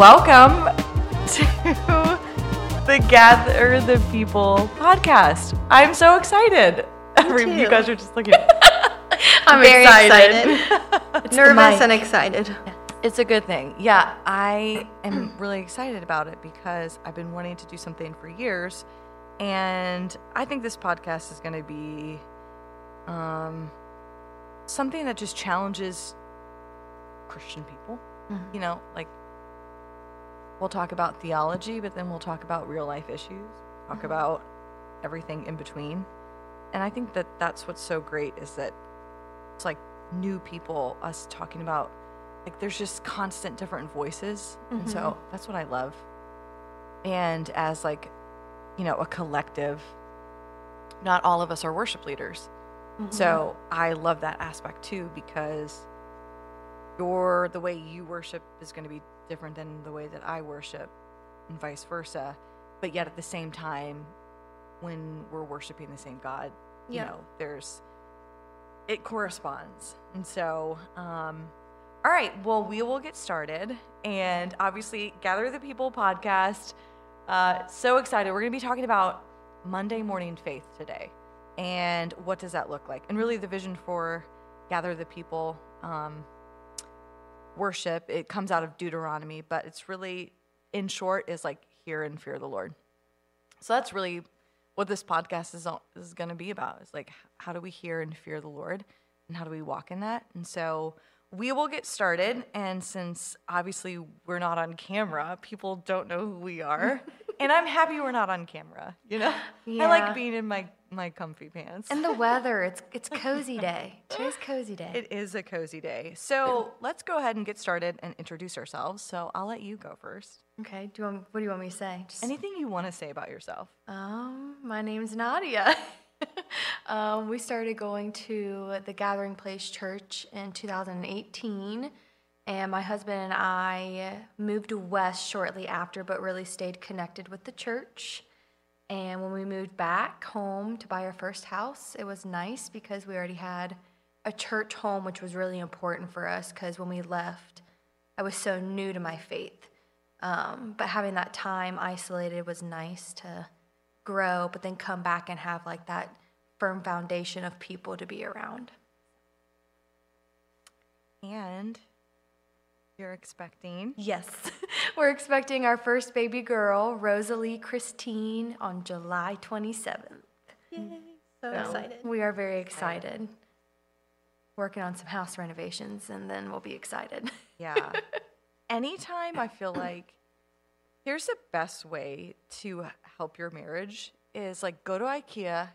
welcome to the Gather the People podcast. I'm so excited. Every- You guys are just looking. I'm very excited. The Nervous and excited. It's a good thing. Yeah, I am really excited about it because I've been wanting to do something for years, and I think this podcast is going to be um, something that just challenges Christian people. Mhm. You know, like we'll talk about theology, but then we'll talk about real life issues, talk mm-hmm. about everything in between, and I think that that's what's so great is that it's like new people, us talking about like there's just constant different voices. And so mm-hmm. that's what i love. And as like you know a collective not all of us are worship leaders. Mm-hmm. So i love that aspect too because your the way you worship is going to be different than the way that i worship and vice versa but yet at the same time when we're worshiping the same god you Yeah. know there's it corresponds and so um all right, well, we will get started. And obviously, Gather the People podcast. Uh, so excited. We're going to be talking about Monday morning faith today. And what does that look like? And really, the vision for Gather the People um, worship, it comes out of Deuteronomy, but it's really, in short, is like hear and fear the Lord. So that's really what this podcast is, is going to be about. Is like, how do we hear and fear the Lord? And how do we walk in that? And so we will get started. And since obviously we're not on camera, people don't know who we are. and I'm happy we're not on camera. You know, I like being in my, my comfy pants. And the weather, it's it's cozy day. Today's cozy day. It is a cozy day. So let's go ahead and get started and introduce ourselves. So I'll let you go first. okay, do you want, what do you want me to say? Just, Anything you want to say about yourself? um, my name's Nadia. um, we started going to the Gathering Place Church in 2018, and my husband and I moved west shortly after, but really stayed connected with the church. And when we moved back home to buy our first house, it was nice because we already had a church home, which was really important for us because when we left, I was so new to my faith. Um, but having that time isolated was nice to grow, but then come back and have like that firm foundation of people to be around. And you're expecting. Yes, we're expecting our first baby girl, Rosalie Christine, on July 27th. So So excited. We are very excited. Working on some house renovations, and then we'll be excited. Yeah. Anytime I feel like here's the best way to help your marriage is like go to IKEA,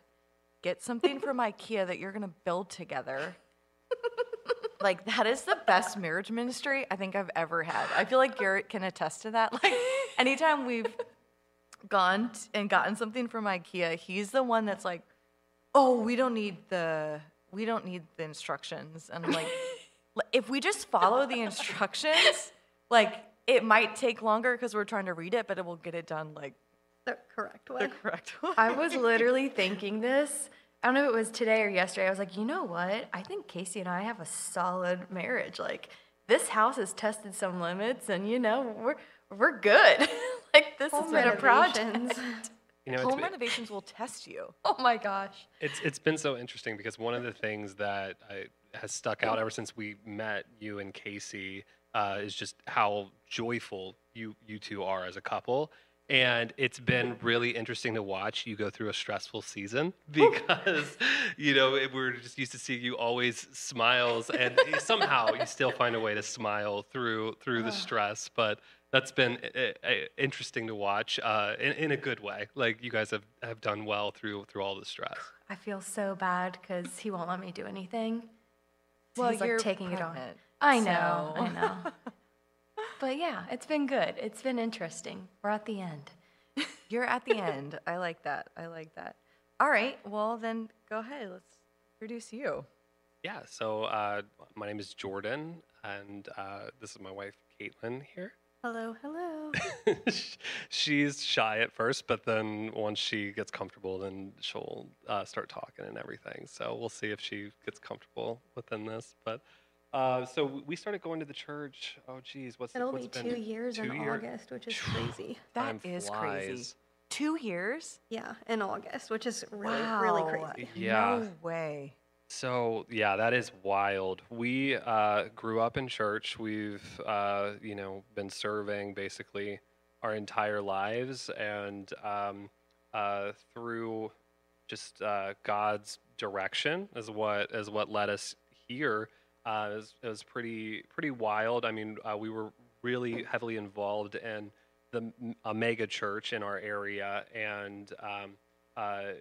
get something from IKEA that you're going to build together. like that is the best marriage ministry I think I've ever had. I feel like Garrett can attest to that. Like anytime we've gone t- and gotten something from IKEA, he's the one that's like, "Oh, we don't need the we don't need the instructions." And I'm like, if we just follow the instructions, like it might take longer because we're trying to read it, but it will get it done like The correct way. the correct way. I was literally thinking this. I don't know if it was today or yesterday. I was like, you know what? I think Casey and I have a solid marriage. Like, this house has tested some limits, and you know, we're we're good. like, this Home has been a project. renovations. You know, Home been- renovations will test you. Oh my gosh. it's it's been so interesting because one of the things that I, has stuck out ever since we met you and Casey uh, is just how joyful you you two are as a couple. And it's been really interesting to watch you go through a stressful season because, you know, it- we're just used to seeing you always smiles, and somehow you still find a way to smile through through the stress. But that's been uh, uh, interesting to watch uh, in, in a good way. Like you guys have, have done well through through all the stress. I feel so bad because he won't let me do anything. So Well, he's like you're taking it on. I know, I know. But yeah, it's been good. It's been interesting. We're at the end. You're at the end. I like that. I like that. All right. Well, then go ahead. Let's introduce you. Yeah, so uh, my name is Jordan, and uh, this is my wife, Caitlin, here. Hello, hello. She's shy at first, but then once she gets comfortable, then she'll uh, start talking and everything. So we'll see if she gets comfortable within this. But Uh, so we started going to the church. Oh, geez, what's It'll what's be been two years in year- August, which is crazy. That Time is crazy. Two years? Yeah, in August, which is really, really crazy. Yeah. No way. So yeah, that is wild. We uh, grew up in church. We've uh, you know been serving basically our entire lives, and um, uh, through just uh, God's direction is what is what led us here. Uh, it, was, it was pretty pretty wild. I mean, uh, we were really heavily involved in the a mega church in our area, and um, uh,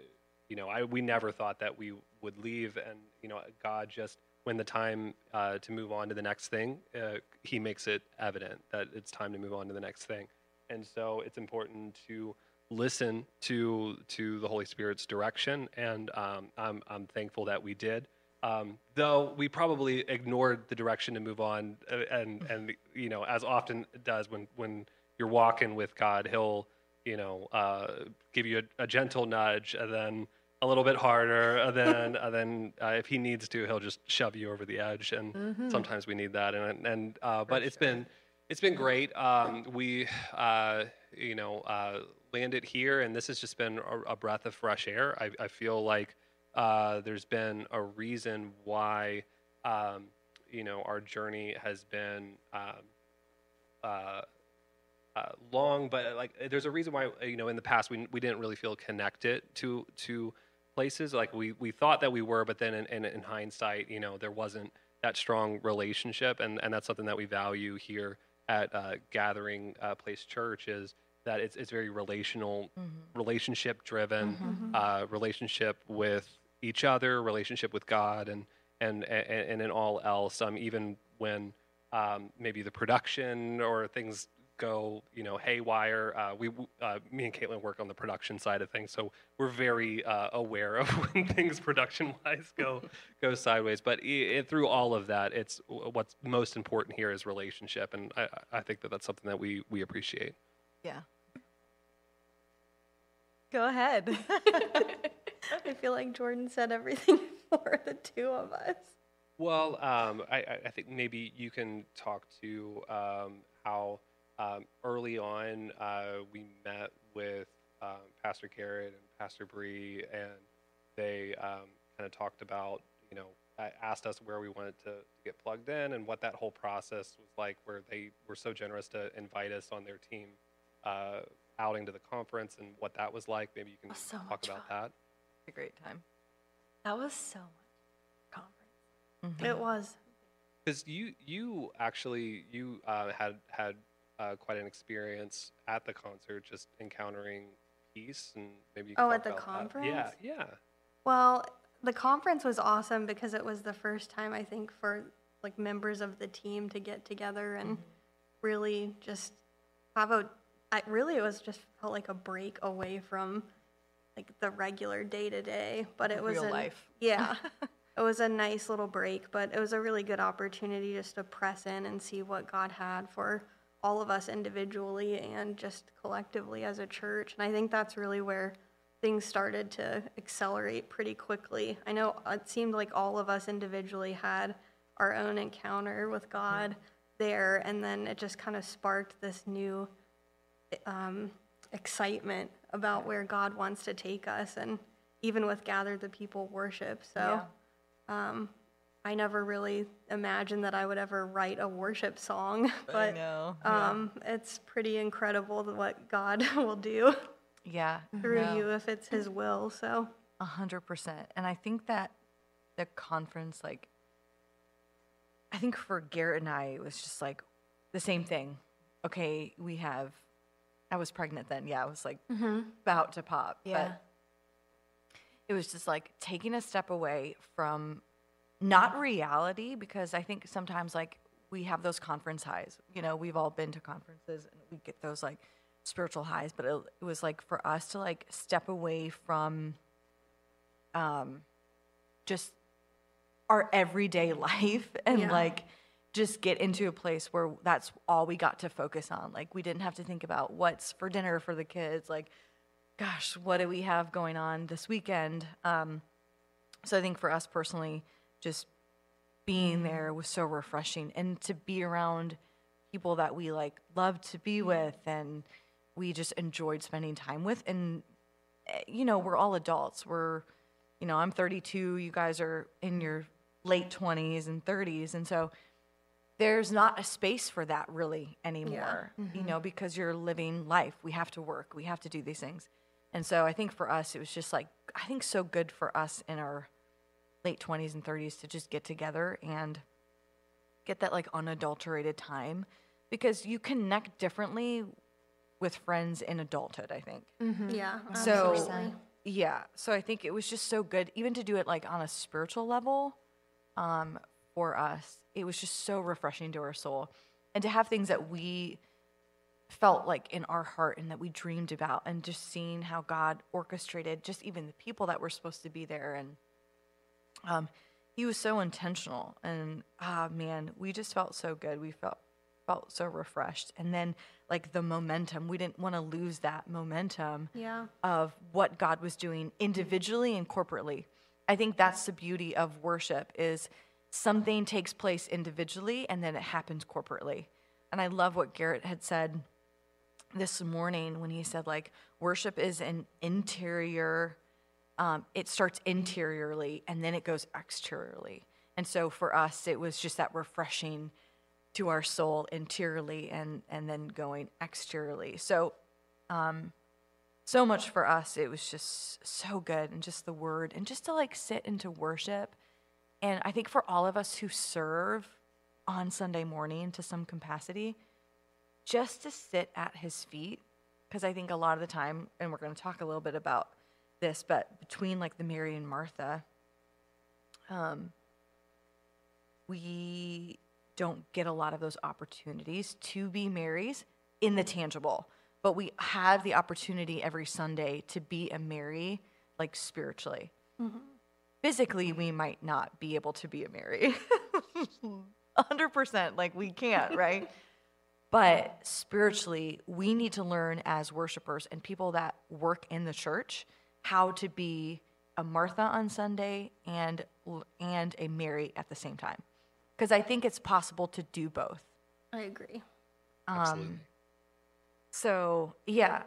you know, I we never thought that we would leave, and you know, God just when the time uh, to move on to the next thing, uh, He makes it evident that it's time to move on to the next thing, and so it's important to listen to to the Holy Spirit's direction, and um, I'm I'm thankful that we did. Um, though we probably ignored the direction to move on, uh, and and you know, as often it does when when you're walking with God, He'll you know uh, give you a, a gentle nudge, and then a little bit harder, and then and then uh, if He needs to, He'll just shove you over the edge, and sometimes we need that, and and uh, but it's been it's been great. Um, we uh, you know uh, landed here, and this has just been a, a breath of fresh air. I, I feel like uh, there's been a reason why um, you know our journey has been um, uh, uh, long, but like there's a reason why you know in the past we we didn't really feel connected to to places. Like we we thought that we were, but then in, in, in hindsight, you know, there wasn't that strong relationship, and and that's something that we value here at uh, Gathering uh, Place Church is that it's it's very relational, relationship driven, uh, relationship with each other, relationship with God, and and and, and in all else. Um, even when um, maybe the production or things go, you know, haywire. Uh, we, uh, me and Caitlin work on the production side of things, so we're very uh, aware of when things production-wise go go sideways. But i i through all of that, it's what's most important here is relationship, and I, I think that that's something that we we appreciate. Yeah. Go ahead. I feel like Jordan said everything for the two of us. Well, um, I, I- I think maybe you can talk to um, how um, early on uh, we met with um, Pastor Garrett and Pastor Bree, and they um, kind of talked about, you know, asked us where we wanted to, to get plugged in and what that whole process was like, where they were so generous to invite us on their team uh, outing to the conference and what that was like. Maybe you can Oh, so talk about fun. that. A great time. That was so much conference. Mm-hmm. It was. Because you you actually you uh, had had uh, quite an experience at the concert, just encountering peace, and maybe you Oh, at the about that. conference? Yeah, yeah. Well, the conference was awesome because it was the first time I think for like members of the team to get together and really just have a. I really it was just felt like a break away from like the regular day to day, but it was Real an- life. Yeah, it was a nice little break, but it was a really good opportunity just to press in and see what God had for all of us individually and just collectively as a church. And I think that's really where things started to accelerate pretty quickly. I know it seemed like all of us individually had our own encounter with God there, and then it just kind of sparked this new um, excitement about where God wants to take us, and even with Gather the People worship. So um, I never really imagined that I would ever write a worship song, but know. um, it's pretty incredible what God will do Yeah. through you if it's His will. So A hundred percent. And I think that the conference, like, I think for Garrett and I, it was just like the same thing. Okay, we have. I was pregnant then. Yeah, I was like about to pop. Yeah. But it was just like taking a step away from not reality because I think sometimes like we have those conference highs. You know, we've all been to conferences and we get those like spiritual highs, but it, it was like for us to like step away from um just our everyday life and Yeah. like just get into a place where that's all we got to focus on. Like we didn't have to think about what's for dinner for the kids. Like, gosh, what do we have going on this weekend? Um, so I think for us personally, just being there was so refreshing. And to be around people that we like love to be with and we just enjoyed spending time with. And eh, you know we're all adults. We're you know i'm 32 you guys are in your late 20s and 30s and so there's not a space for that really anymore mm-hmm. you know because you're living life. We have to work. We have to do these things. And so i think for us it was just like i think so good for us in our late 20s and 30s to just get together and get that like unadulterated time because you connect differently with friends in adulthood i think. Mm-hmm. Yeah. Mm-hmm. so absolutely. yeah. So i think it was just so good even to do it like on a spiritual level um, for us it was just so refreshing to our soul. And to have things that we felt like in our heart and that we dreamed about and just seeing how god orchestrated just even the people that were supposed to be there and um, he was so intentional and ah man we just felt so good. We felt felt so refreshed. And then like the momentum we didn't want to lose that momentum Yeah. of what god was doing individually and corporately. I think that's the beauty of worship is something takes place individually and then it happens corporately. And i love what garrett had said this morning when he said like worship is an interior um, it starts interiorly and then it goes exteriorly. And so for us it was just that refreshing to our soul interiorly and and then going exteriorly. So um so much for us. It was just so good and just the word and just to like sit into worship and i think for all of us who serve on sunday morning to some capacity just to sit at his feet because i think a lot of the time and we're going to talk a little bit about this but between like the mary and martha um, we don't get a lot of those opportunities to be marys in the tangible. But we have the opportunity every sunday to be a mary like spiritually physically we might not be able to be a mary. 100% like we can't right? But spiritually we need to learn as worshipers and people that work in the church how to be a martha on sunday and and a mary at the same time. Because i think it's possible to do both. I agree. Absolutely. Um, so yeah.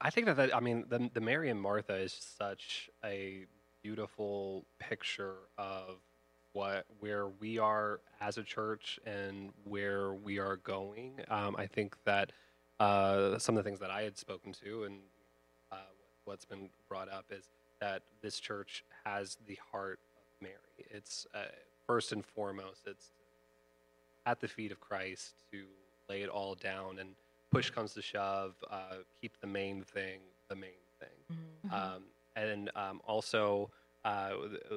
I think that, that I mean the the Mary and Martha is such a beautiful picture of what where we are as a church and where we are going. Um, I think that uh, some of the things that I had spoken to and uh, what's been brought up is that this church has the heart of Mary. It's uh, first and foremost, it's at the feet of Christ to lay it all down and push comes to shove, uh, keep the main thing the main thing. Um, and um, also, uh, uh,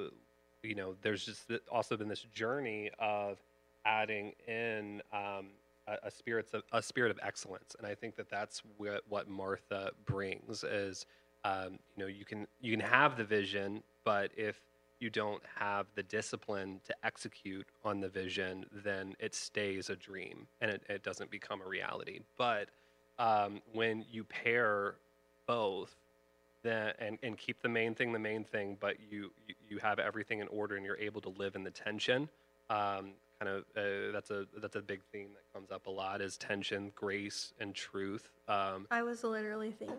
you know, there's just also been this journey of adding in um, a, a spirit of a spirit of excellence, and I think that that's what, what Martha brings is, um, you know, you can you can have the vision, but if you don't have the discipline to execute on the vision, then it stays a dream and it, it doesn't become a reality. But um, when you pair both, then and, and keep the main thing the main thing, but you, you you have everything in order and you're able to live in the tension. Um, kind of uh, that's a that's a big theme that comes up a lot is tension, grace, and truth. Um, I was literally thinking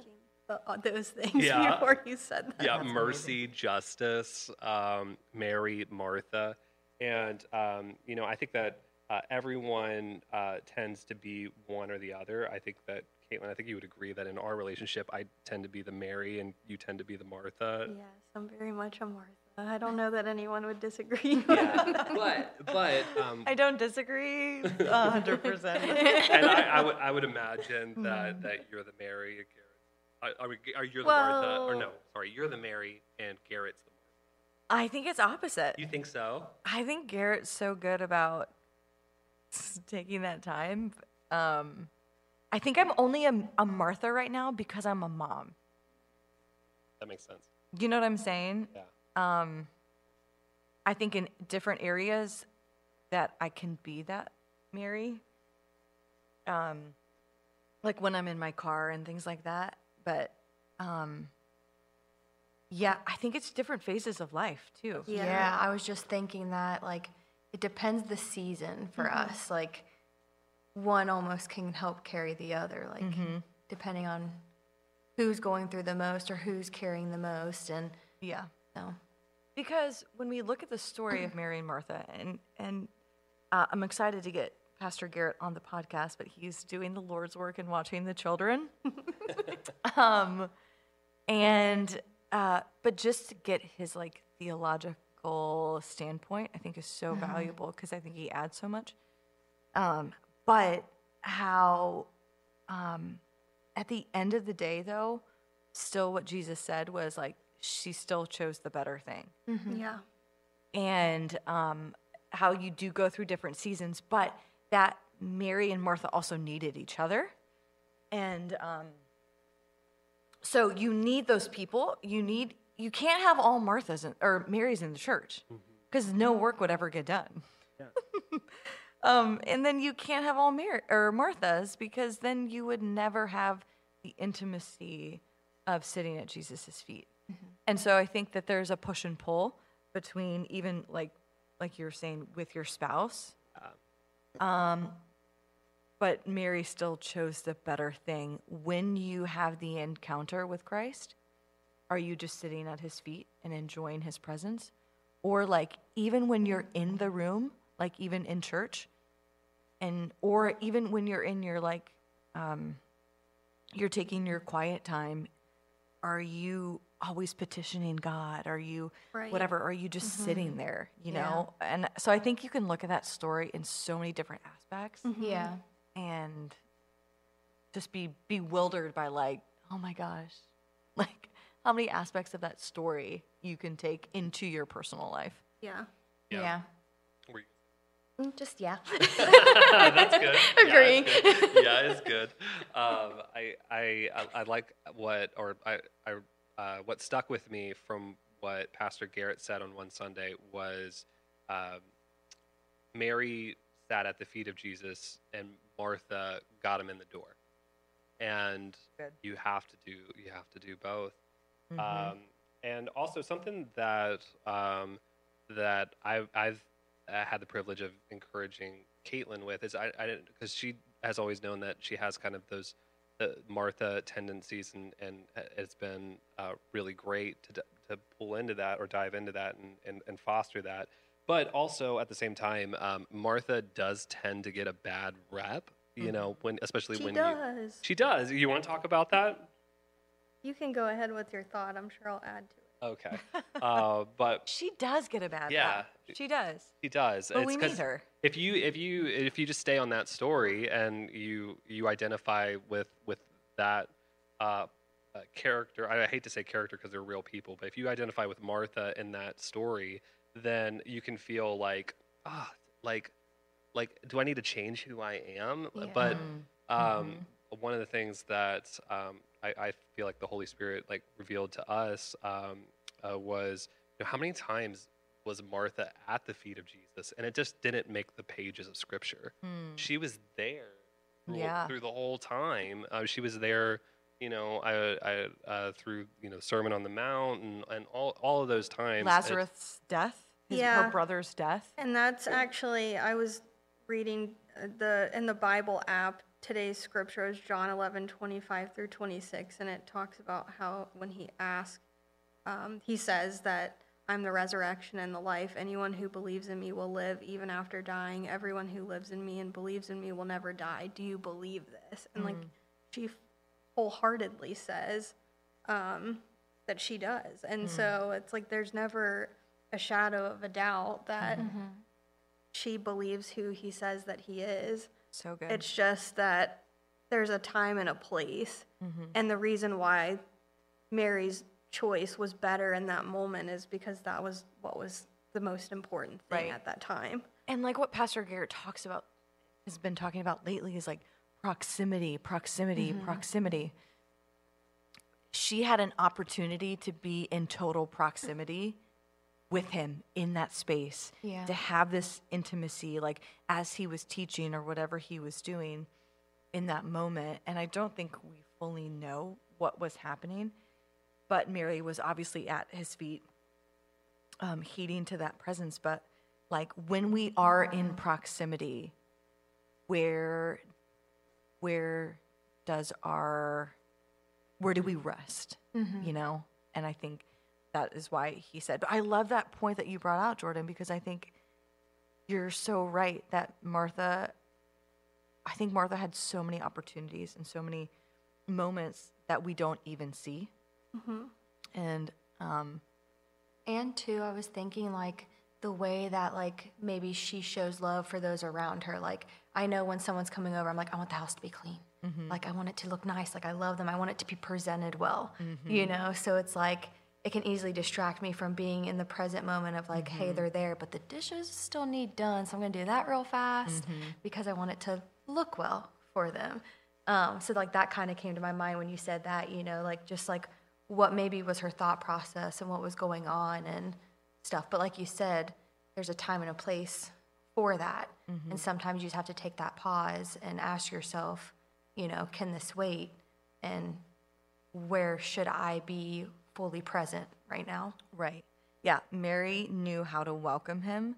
uh, those things Yeah. before you said that. yeah, That's mercy, justice, um, Mary, Martha, and um, you know, I think that uh, everyone uh, tends to be one or the other. I think that Caitlin, I think you would agree that in our relationship, I tend to be the Mary and you tend to be the Martha. Yes, I'm very much a Martha. I don't know that anyone would disagree. Yeah, but but um, i don't disagree 100% and I, I would I would imagine that that you're the Mary, and Garrett. Are, are, we, are you the Martha? Or no, sorry, you're the Mary and Garrett's the Martha. i think it's opposite You think so? I think Garrett's so good about taking that time. Um, I think I'm only a, a Martha right now because I'm a mom. That makes sense. You know what I'm saying? Yeah. Um, I think in different areas that I can be that Mary. Um, like when I'm in my car and things like that. But um, yeah, I think it's different phases of life too. Yeah. Yeah. I was just thinking that like it depends the season for us. Like one almost can help carry the other, like depending on who's going through the most or who's carrying the most, and Yeah. so Because when we look at the story of Mary and Martha, and and uh, I'm excited to get Pastor Garrett on the podcast, but he's doing the Lord's work and watching the children. um, and uh, but just to get his like theological standpoint, I think is so valuable because I think he adds so much. Um, but how, um, at the end of the day, though, still what Jesus said was like she still chose the better thing Yeah. and um, how you do go through different seasons, but that Mary and Martha also needed each other. And um, so you need those people. You need, you can't have all Marthas in, or Marys in the church because no work would ever get done. um, and then you can't have all Mar- or Marthas because then you would never have the intimacy of sitting at Jesus' feet. And so I think that there's a push and pull between even like like you were saying with your spouse. Um, but Mary still chose the better thing. When you have the encounter with Christ, are you just sitting at his feet and enjoying his presence? Or like even when you're in the room, like even in church, and or even when you're in your like um you're taking your quiet time, are you always petitioning God? Are you Right. whatever? Are you just sitting there, you Yeah. know? And so I think you can look at that story in so many different aspects yeah, and just be bewildered by like, oh my gosh, like how many aspects of that story you can take into your personal life. Yeah. Yeah. yeah, Were you- just yeah. That's good. Agreeing. Yeah, it's good. Yeah, it's good. Um, I, I, I, I like what, or I, I, uh, what stuck with me from what Pastor Garrett said on one Sunday was, um, Mary sat at the feet of Jesus, and Martha got him in the door. And Good. you have to do, you have to do both. Um, and also something that um, that I've, I've uh, had the privilege of encouraging Caitlin with is I, I didn't because she has always known that she has kind of those uh, Martha tendencies and and it's been uh, really great to to pull into that or dive into that and and, and foster that. But also at the same time, um, Martha does tend to get a bad rep. You know, when especially She when you does. she does. You want to talk about that? You can go ahead with your thought. I'm sure I'll add to it. Okay. Uh, but She does get a bad Yeah. rap. She does. he does. But It's we need her. If you if you if you just stay on that story and you you identify with with that uh, uh, character, I hate to say character because they're real people, but if you identify with Martha in that story, then you can feel like ah like like do I need to change who I am? Yeah. But Mm-hmm. um, one of the things that um, I, I feel like the Holy Spirit like revealed to us um, uh, was you know, how many times was Martha at the feet of Jesus, and it just didn't make the pages of Scripture. She was there through, Yeah. through the whole time. Uh, she was there, you know, I, I, uh, through you know Sermon on the Mount and, and all all of those times. It's- Lazarus' death, his, Yeah. her brother's death. And that's actually I was reading uh, the in the Bible app today's scripture is John 11 25 through 26 and it talks about how when he asked um, he says that I'm the resurrection and the life anyone who believes in me will live even after dying everyone who lives in me and believes in me will never die do you believe this and like she wholeheartedly says um, that she does and so it's like there's never a shadow of a doubt that she believes who he says that he is. So good. It's just that there's a time and a place. Mm-hmm. And the reason why Mary's choice was better in that moment is because that was what was the most important thing Right. at that time. and like what Pastor Garrett talks about, has been talking about lately is like proximity, proximity, mm-hmm. proximity. She had an opportunity to be in total proximity with him in that space, Yeah. to have this intimacy, like as he was teaching or whatever he was doing in that moment. And I don't think we fully know what was happening, but Mary was obviously at his feet, um, heeding to that presence. But like when we are in proximity, where where does our where do we rest? You know, and I think that is why he said. But I love that point that you brought out, Jordan, because I think you're so right that Martha. I think Martha had so many opportunities and so many moments that we don't even see. Mm-hmm. And um, And too, I was thinking like the way that like maybe she shows love for those around her. Like I know when someone's coming over, I'm like, I want the house to be clean. Mm-hmm. Like I want it to look nice. Like I love them. I want it to be presented well. Mm-hmm. You know, so it's like it can easily distract me from being in the present moment of like, hey, they're there, but the dishes still need done, so I'm gonna do that real fast because I want it to look well for them. Um, so like that kind of came to my mind when you said that, you know, like just like what maybe was her thought process and what was going on and stuff. But like you said, there's a time and a place for that. Mm-hmm. And sometimes you just have to take that pause and ask yourself, you know, can this wait? And where should I be fully present right now? Right. Yeah. Mary knew how to welcome him.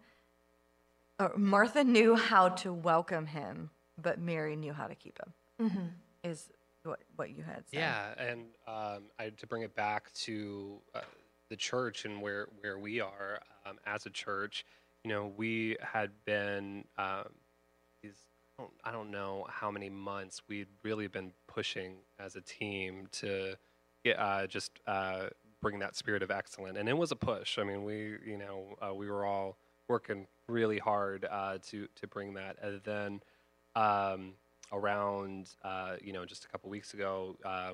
Martha knew how to welcome him, but Mary knew how to keep him. Mm-hmm. Is what what you had said. Yeah, and um, I, to bring it back to uh, the church and where where we are um, as a church, you know, we had been um, these. I don't, I don't know how many months we'd really been pushing as a team to get uh, just uh, bring that spirit of excellence, and it was a push. I mean, we you know uh, we were all working really hard uh, to to bring that, and then um, around uh, you know just a couple weeks ago uh,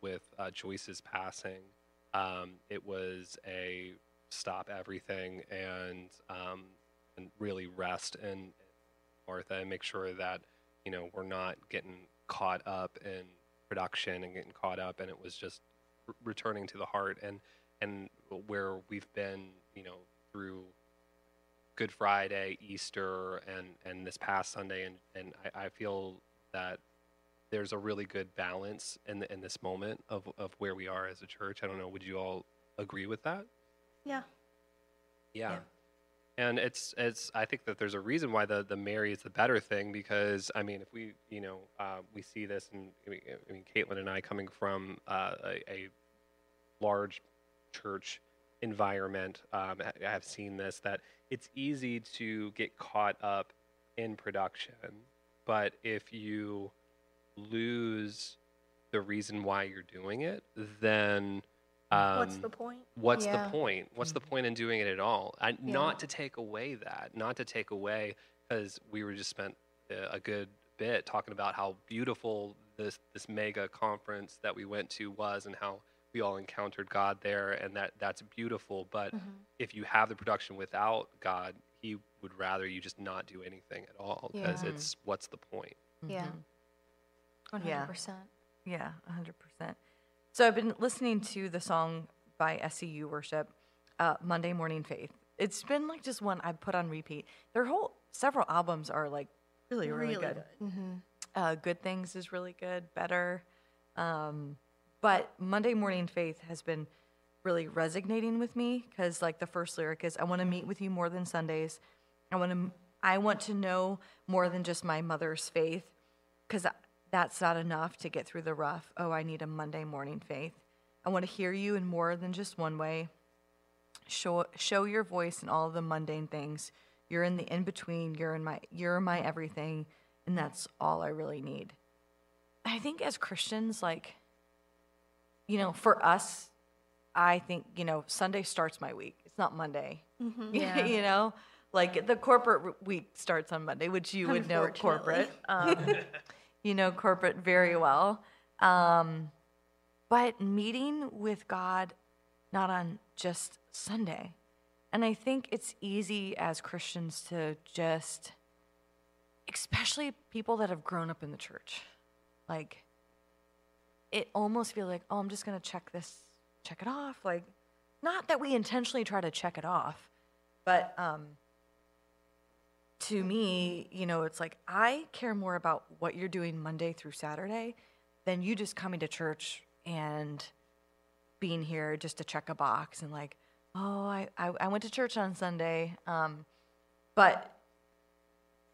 with uh, Joyce's passing, um, it was a stop everything and um, and really rest in Martha and make sure that you know we're not getting caught up in production and getting caught up and it was just returning to the heart and and where we've been you know through Good Friday, Easter, and and this past Sunday, and and I, I feel that there's a really good balance in the, in this moment of of where we are as a church. I don't know. Would you all agree with that? Yeah. Yeah. And it's it's I think that there's a reason why the the Mary is the better thing because I mean if we you know uh, we see this and I mean, I mean Caitlin and I coming from uh, a, a large church environment um, ha- have seen this that it's easy to get caught up in production, but if you lose the reason why you're doing it, then um, What's the point? what's Yeah. the point? What's the point in doing it at all? I, Not to take away that, not to take away, because we were just spent a, a good bit talking about how beautiful this this mega conference that we went to was, and how we all encountered God there, and that that's beautiful. But if you have the production without God, He would rather you just not do anything at all, because Yeah. it's what's the point? Yeah. One Yeah. hundred percent. Yeah, 100%. So I've been listening to the song by SEU Worship, uh, Monday Morning Faith. It's been like just one I put on repeat. Their whole several albums are like really, really, Really good. good. Uh, good Things is really good, better. Um, but Monday Morning Faith has been really resonating with me because like the first lyric is I want to meet with you more than Sundays. I want to I want to know more than just my mother's faith because uh, that's not enough to get through the rough. Oh, I need a Monday morning faith. I want to hear you in more than just one way. Show show your voice in all the mundane things. You're in the in between. You're in my you're my everything, and that's all I really need. I think as Christians, like, you know, for us, I think you know Sunday starts my week. It's not Monday. Yeah. you know, like the corporate week starts on Monday, which you would know corporate. Um, you know corporate very well. Um, but meeting with God not on just Sunday. And I think it's easy as Christians to just, especially people that have grown up in the church, like, it almost feel like, oh, I'm just going to check this, check it off. Like, not that we intentionally try to check it off, but um, to me, you know, it's like I care more about what you're doing Monday through Saturday than you just coming to church and being here just to check a box and like, oh, I, I, I went to church on Sunday. Um, but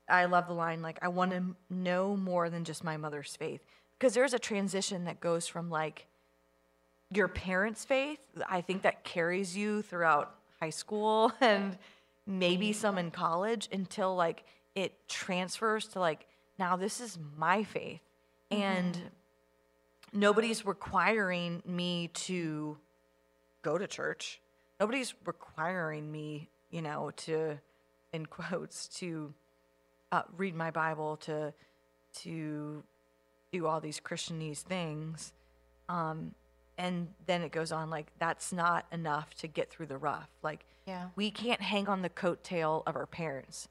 I love the line like, I want to know more than just my mother's faith. Because there's a transition that goes from like your parents' faith, I think that carries you throughout high school and maybe some in college until like it transfers to like, now this is my faith. And nobody's requiring me to go to church. Nobody's requiring me, you know, to, in quotes, to uh, read my Bible, to to do all these Christianese things. Um, and then it goes on like that's not enough to get through the rough. Like Yeah. we can't hang on the coattail of our parents.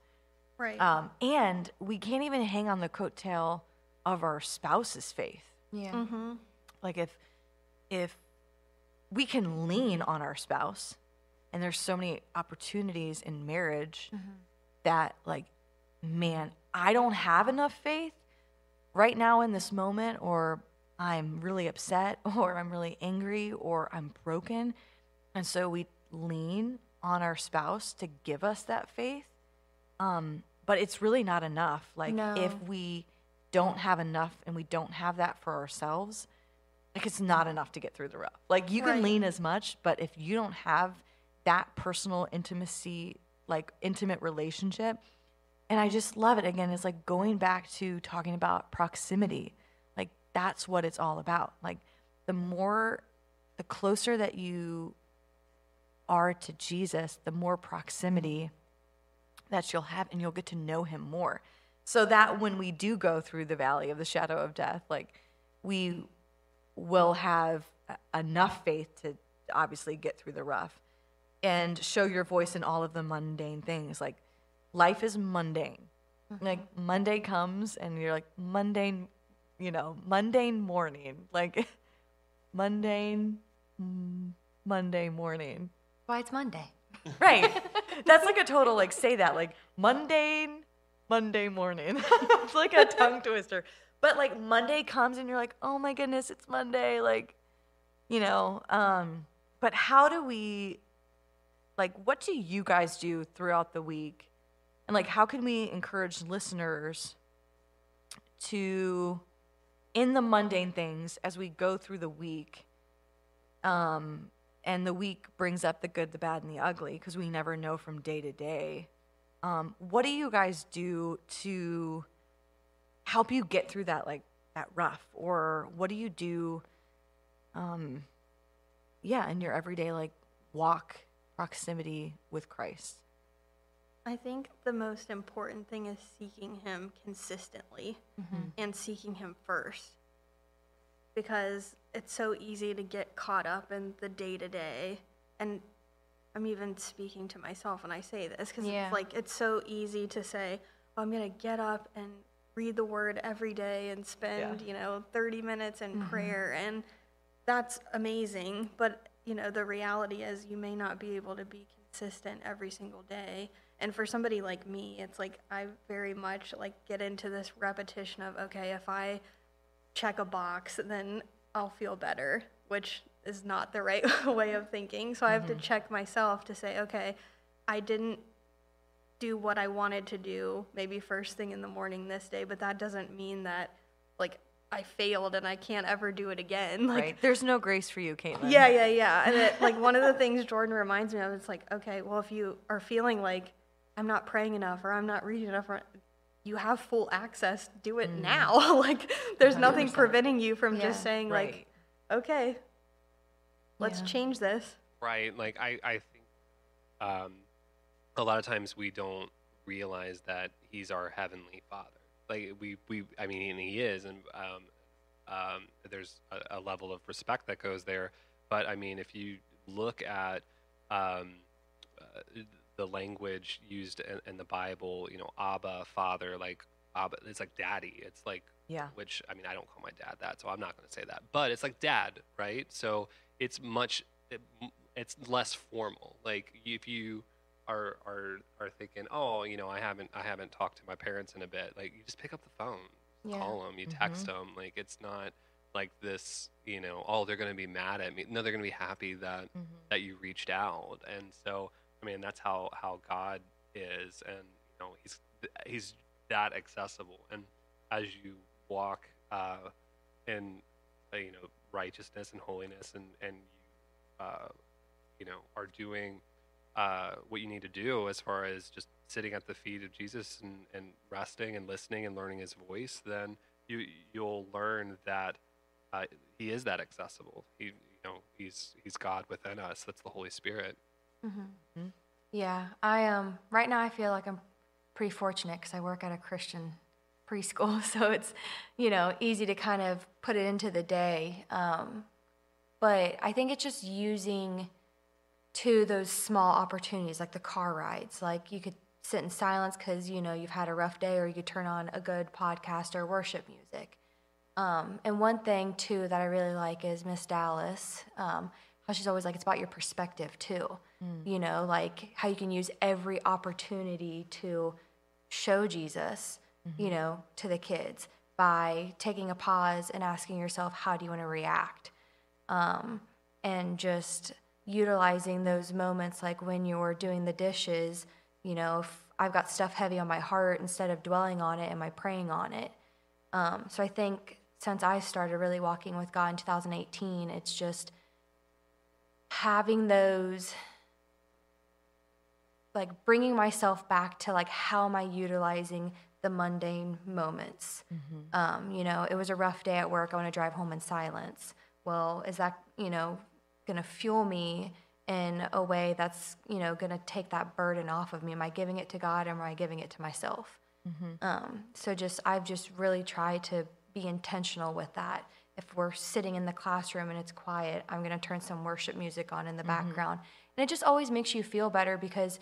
Right. Um, and we can't even hang on the coattail of our spouse's faith. Yeah. mm-hmm. Like if if we can lean on our spouse, and there's so many opportunities in marriage that like, man, I don't have enough faith right now in this moment, or I'm really upset, or I'm really angry, or I'm broken. And so we lean on our spouse to give us that faith. Um, but it's really not enough. Like No. if we don't have enough and we don't have that for ourselves, like it's not enough to get through the rough. Like you can Right. lean as much, but if you don't have that personal intimacy, like intimate relationship, and I just love it again, it's like going back to talking about proximity. Like that's what it's all about. Like the more the closer that you are to Jesus, the more proximity that you'll have and you'll get to know him more. So that when we do go through the valley of the shadow of death, like we will have enough faith to obviously get through the rough and show your voice in all of the mundane things. Like life is mundane. Like Monday comes and you're like mundane, you know, mundane morning, like mundane mm, Monday morning. Why it's Monday. Right. That's like a total like say that like mundane Monday morning. it's like a tongue twister. But like Monday comes and you're like, "Oh my goodness, it's Monday." Like, you know, um but how do we like what do you guys do throughout the week? And like how can we encourage listeners to in the mundane things as we go through the week um, and the week brings up the good, the bad, and the ugly because we never know from day to day. Um, what do you guys do to help you get through that, like that rough, or what do you do? Um, yeah, in your everyday like walk proximity with Christ. I think the most important thing is seeking Him consistently mm-hmm. and seeking Him first. Because it's so easy to get caught up in the day to day. And I'm even speaking to myself when I say this because Yeah. it's like it's so easy to say, oh, I'm going to get up and read the word every day and spend, you know, 30 minutes in mm-hmm. prayer. And that's amazing. But, you know, the reality is you may not be able to be consistent every single day. And for somebody like me, it's like I very much like get into this repetition of, okay, if I check a box, then I'll feel better, which is not the right way of thinking. So I have to mm-hmm. check myself to say, okay, I didn't do what I wanted to do maybe first thing in the morning this day, but that doesn't mean that like I failed and I can't ever do it again. Like right? There's no grace for you, Caitlin. yeah, yeah, yeah. And it, like one of the things Jordan reminds me of, it's like, okay, well, if you are feeling like I'm not praying enough or I'm not reading enough, or, you have full access. Do it now. like, there's nothing 100%. preventing you from Yeah. just saying Right. like, okay, let's Yeah. change this. Right. Like I, I think um, a lot of times we don't realize that he's our heavenly father. Like we, we I mean, and he is, and um, um, there's a, a level of respect that goes there. But I mean, if you look at um, uh, the language used in, in the Bible, you know, Abba, Father, like Abba, it's like Daddy. It's like Yeah. which I mean, I don't call my dad that, so I'm not going to say that. But it's like dad, right? So it's much, it, it's less formal. Like if you are are are thinking, oh, you know, I haven't I haven't talked to my parents in a bit. Like you just pick up the phone, Yeah. call them, you text them. Like it's not like this, you know, oh, they're going to be mad at me. No, they're going to be happy that Mm-hmm. that you reached out. And so, I mean, that's how how God is, and you know, he's he's that accessible. And as you walk uh, in, uh, you know, righteousness and holiness, and and you, uh, you know, are doing uh, what you need to do as far as just sitting at the feet of Jesus and, and resting and listening and learning His voice, then you you'll learn that uh, He is that accessible. He you know He's He's God within us. That's the Holy Spirit. Yeah, I um right now I feel like I'm pretty fortunate because I work at a Christian preschool, so it's you know easy to kind of put it into the day. Um, but I think it's just using to those small opportunities, like the car rides. Like you could sit in silence because you know you've had a rough day, or you could turn on a good podcast or worship music. Um, and one thing too that I really like is Miss Dallas. Um, she's always like, it's about your perspective too. You know, like how you can use every opportunity to show Jesus, you know, to the kids by taking a pause and asking yourself, how do you want to react? Um, and just utilizing those moments, like when you're doing the dishes, you know, if I've got stuff heavy on my heart, instead of dwelling on it, am I praying on it? Um, so I think since I started really walking with God in 2018, it's just having those, like bringing myself back to like how am I utilizing the mundane moments. Um, you know, it was a rough day at work. I want to drive home in silence. Well, is that you know going to fuel me in a way that's you know going to take that burden off of me? Am I giving it to God or am I giving it to myself? Um, so just I've just really tried to be intentional with that. If we're sitting in the classroom and it's quiet, I'm going to turn some worship music on in the mm-hmm. background, and it just always makes you feel better because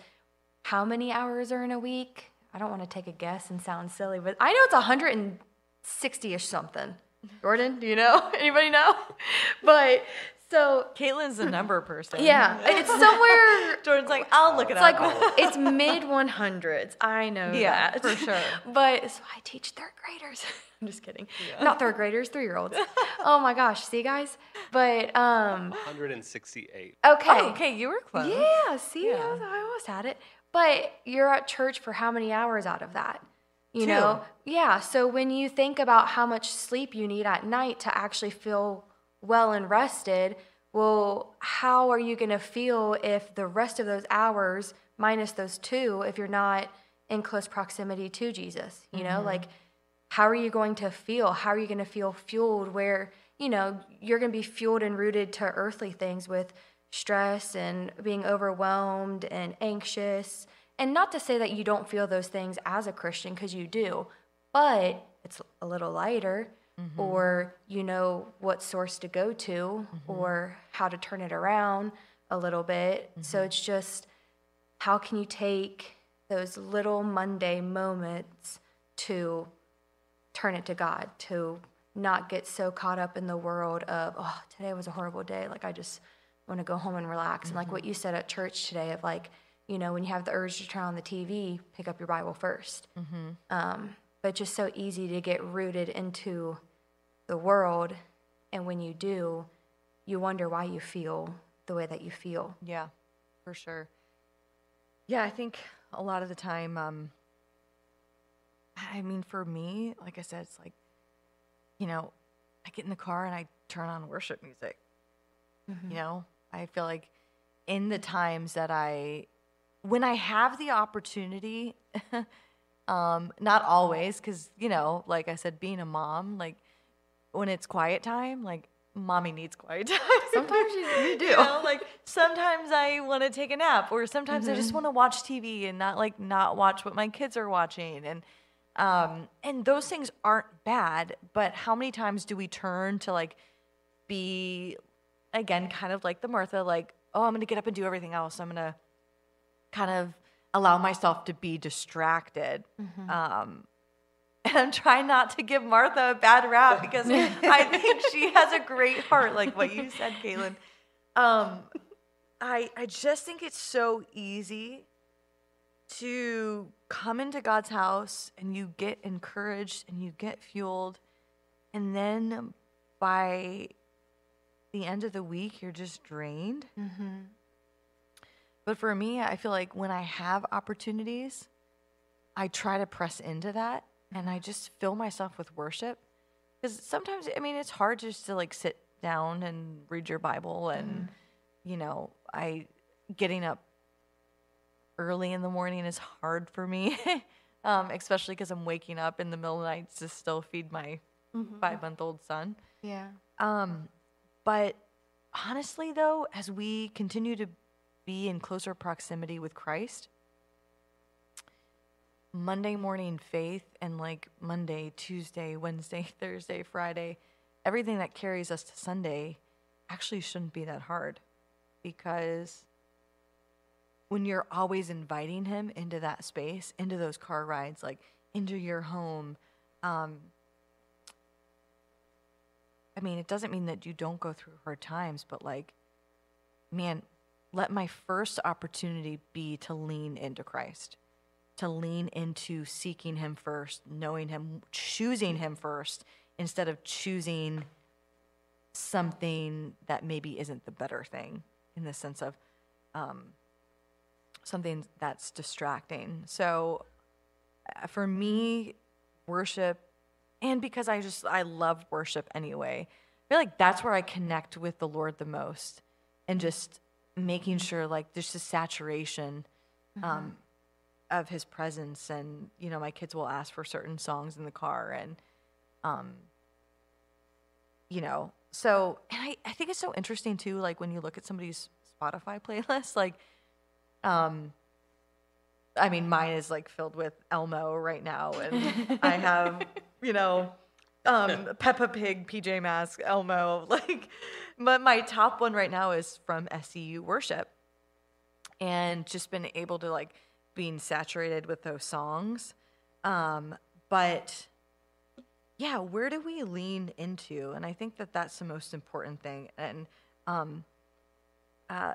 how many hours are in a week? I don't want to take a guess and sound silly, but I know it's 160ish something. Jordan, do you know? Anybody know? But so Caitlin's the number person. yeah, it's somewhere Jordan's like, I'll look it it's up. like it's mid 100s. I know Yeah, that for sure. But so I teach third graders. I'm just kidding. Not third graders, three year olds. oh my gosh, see guys. But um, 168. okay. oh, okay, you were close. Yeah, see, Yeah. I, was, I almost had it. But you're at church for how many hours out of that? You Two. know? Yeah. So when you think about how much sleep you need at night to actually feel well and rested, well, how are you going to feel if the rest of those hours, minus those two, if you're not in close proximity to Jesus? You know, mm-hmm. like, how are you going to feel? How are you going to feel fueled where, you know, you're going to be fueled and rooted to earthly things with stress and being overwhelmed and anxious. And not to say that you don't feel those things as a Christian, because you do, but it's a little lighter, Mm-hmm. or you know what source to go to, mm-hmm. or how to turn it around a little bit. So mm-hmm. it's just how can you take those little Monday moments to turn it to God, to not get so caught up in the world of, oh, today was a horrible day. Like, I just want to go home and relax. And like what you said at church today, of like, you know, when you have the urge to turn on the TV, pick up your Bible 1st Um, but just so easy to get rooted into the world. And when you do, you wonder why you feel the way that you feel. Yeah, for sure. Yeah, I think a lot of the time, um, I mean, for me, like I said, it's like, you know, I get in the car and I turn on worship music. You know, I feel like in the times that I, when I have the opportunity, um, not always, because, you know, like I said, being a mom, like when it's quiet time, like mommy needs quiet time. Sometimes you, you do. You know, like sometimes I want to take a nap, or sometimes I just want to watch TV and not like not watch what my kids are watching, and um, and those things aren't bad. But how many times do we turn to like be again, kind of like the Martha, like oh, I'm gonna get up and do everything else. I'm gonna kind of allow myself to be distracted. Um, and I'm trying not to give Martha a bad rap because I think she has a great heart, like what you said, Caitlin. Um, I I just think it's so easy to come into God's house and you get encouraged and you get fueled, and then by the end of the week, you're just drained. Mm-hmm. But for me, I feel like when I have opportunities, I try to press into that and I just fill myself with worship. Because sometimes, I mean, it's hard just to like sit down and read your Bible and, you know, I getting up early in the morning is hard for me, um, especially because I'm waking up in the middle of the night to still feed my five month old son. Yeah. Um, but honestly, though, as we continue to be in closer proximity with Christ, Monday morning faith and like Monday, Tuesday, Wednesday, Thursday, Friday, everything that carries us to Sunday actually shouldn't be that hard because when you're always inviting him into that space, into those car rides, like into your home, um, I mean, it doesn't mean that you don't go through hard times, but like, man, let my first opportunity be to lean into Christ, to lean into seeking Him first, knowing Him, choosing Him first, instead of choosing something that maybe isn't the better thing in the sense of um, something that's distracting. So uh, for me, worship and because I just I love worship anyway. I feel like that's where I connect with the Lord the most, and just making sure like there's a saturation um, of His presence, and you know my kids will ask for certain songs in the car, and um, you know so and I I think it's so interesting too, like when you look at somebody's Spotify playlist, like um. I mean, mine is like filled with Elmo right now, and I have, you know, um, Peppa Pig, PJ Masks, Elmo. Like, but my top one right now is from SEU Worship, and just been able to like being saturated with those songs. Um, but yeah, where do we lean into? And I think that that's the most important thing. And um, uh,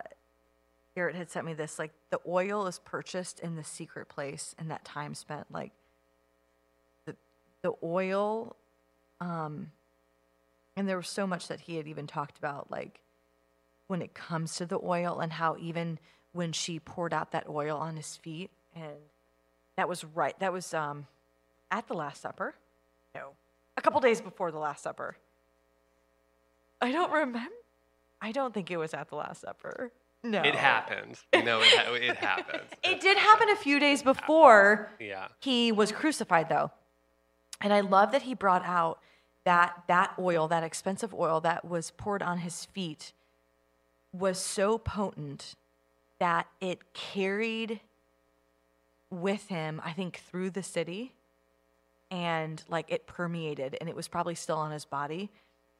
Garrett had sent me this like the oil is purchased in the secret place and that time spent like the the oil um and there was so much that he had even talked about like when it comes to the oil and how even when she poured out that oil on his feet and that was right that was um at the last supper no a couple days before the last supper i don't remember i don't think it was at the last supper no It happened. You know, it, ha- it happened. it did happen a few days before Yeah. he was crucified though and i love that he brought out that that oil that expensive oil that was poured on his feet was so potent that it carried with him i think through the city and like it permeated and it was probably still on his body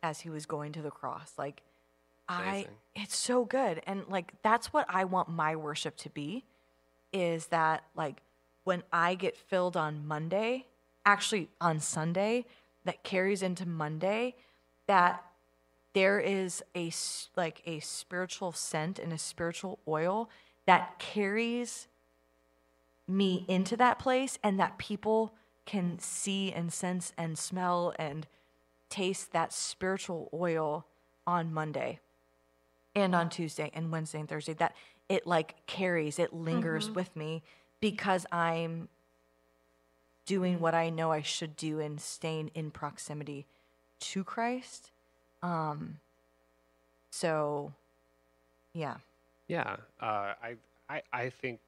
as he was going to the cross. Like I, it's so good. And like that's what i want my worship to be is that like when I get filled on Monday, actually on Sunday, that carries into Monday, that there is a like a spiritual scent and a spiritual oil that carries me into that place and that people can see and sense and smell and taste that spiritual oil on Monday and on Tuesday and Wednesday and Thursday that it like carries, it lingers mm-hmm. with me because I'm doing what I know I should do and staying in proximity to Christ. Um so yeah. Yeah, uh, I, I I think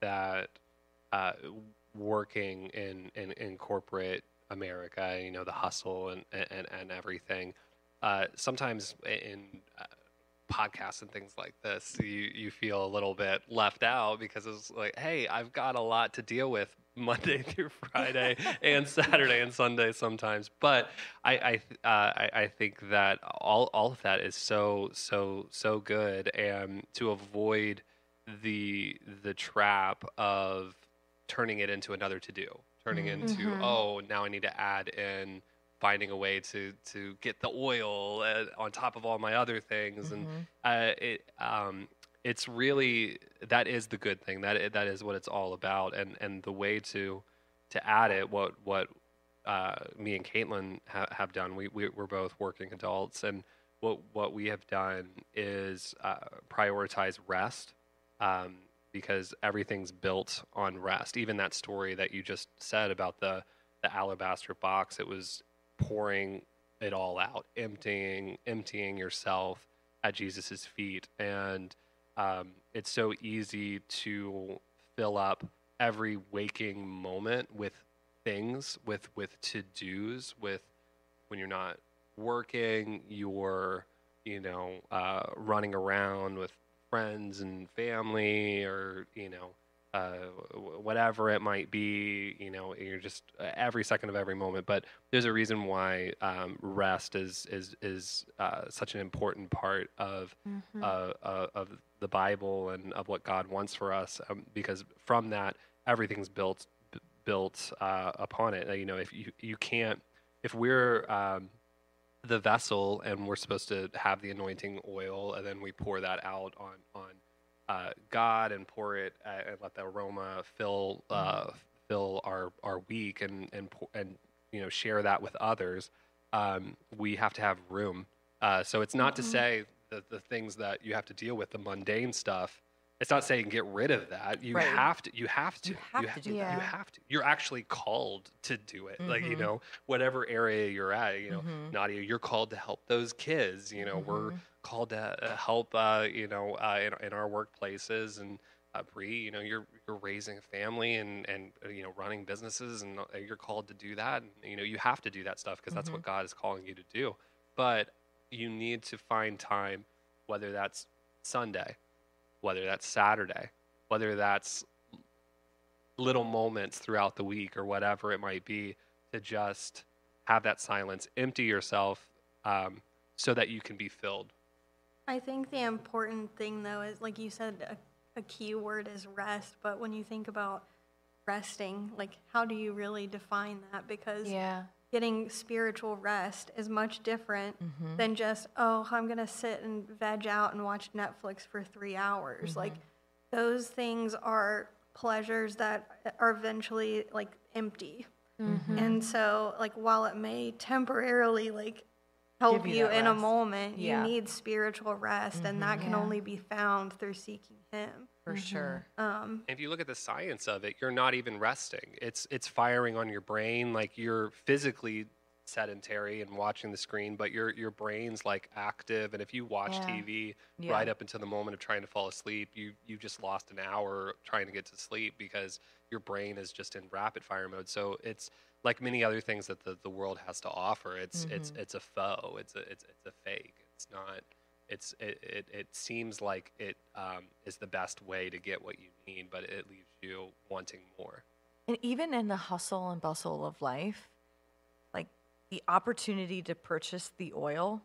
that uh, working in, in, in corporate America, you know, the hustle and and, and everything, uh, sometimes in uh, podcasts and things like this, you you feel a little bit left out because it's like, hey, I've got a lot to deal with Monday through Friday and Saturday and Sunday sometimes. But I I, uh, I I think that all all of that is so so so good, and to avoid the the trap of turning it into another to do, turning into oh now I need to add in finding a way to to get the oil uh, on top of all my other things. And uh, it um it's really that is the good thing that that is what it's all about and and the way to to add it what what uh, me and Caitlin ha- have done. We, we we're both working adults, and what what we have done is uh, prioritize rest um, because everything's built on rest. Even that story that you just said about the the alabaster box, it was pouring it all out, emptying emptying yourself at Jesus's feet, and um, it's so easy to fill up every waking moment with things, with with to dos, with when you're not working, you're you know uh, running around with friends and family, or you know uh, whatever it might be. You know, you're just uh, every second of every moment. But there's a reason why um, rest is is is uh, such an important part of Mm-hmm. uh, uh, of the Bible and of what God wants for us, um, because from that everything's built b- built uh, upon it. You know, if you you can't, if we're um, the vessel and we're supposed to have the anointing oil, and then we pour that out on on uh, God and pour it uh, and let the aroma fill uh, fill our our week and and and you know share that with others. Um, we have to have room. Uh, so it's not to say the the things that you have to deal with, the mundane stuff. It's not saying get rid of that. You Right. have to. You have to. You have to ha- do You have to. You're actually called to do it. Like you Mhm. know, whatever area you're at. You know, Mhm. Nadia, you're called to help those kids. You know, we're Mhm. Called to uh, help. Uh, you know, uh, in, in our workplaces and. Uh, Bree, you know, you're you're raising a family and and you know running businesses, and you're called to do that. And, you know, you have to do that stuff because that's what God is calling you to do. But you need to find time, whether that's Sunday, whether that's Saturday, whether that's little moments throughout the week or whatever it might be, to just have that silence, empty yourself, um, so that you can be filled. I think the important thing, though, is like you said, a, a key word is rest. But when you think about resting, like how do you really define that? Because Yeah. getting spiritual rest is much different Mm-hmm. than just, oh, I'm going to sit and veg out and watch Netflix for three hours. Like those things are pleasures that are eventually like empty. Mm-hmm. And so, like, while it may temporarily like help you you, that in a moment, Yeah. you need spiritual rest, and that can Yeah. only be found through seeking Him. For sure. Um, If you look at the science of it, you're not even resting. It's it's firing on your brain like you're physically sedentary and watching the screen, but your your brain's like active. And if you watch Yeah. TV Yeah. right up until the moment of trying to fall asleep, you you just lost an hour trying to get to sleep because your brain is just in rapid fire mode. So it's like many other things that the, the world has to offer. It's it's it's a foe. It's a it's it's a fake. It's not. It's it, it, it seems like it um, is the best way to get what you need, but it leaves you wanting more. And even in the hustle and bustle of life, like the opportunity to purchase the oil,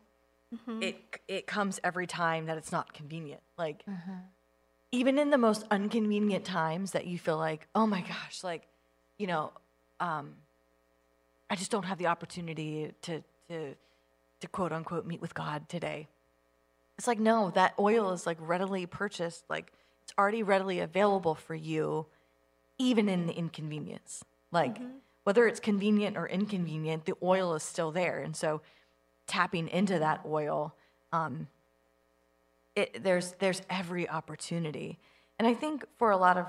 it it comes every time that it's not convenient. Like even in the most inconvenient times that you feel like, oh my gosh, like, you know, um, I just don't have the opportunity to to to quote unquote meet with God today. It's like no, that oil is like readily purchased, like it's already readily available for you even in the inconvenience. Like whether it's convenient or inconvenient, the oil is still there. And so tapping into that oil, um, it, there's there's every opportunity. And I think for a lot of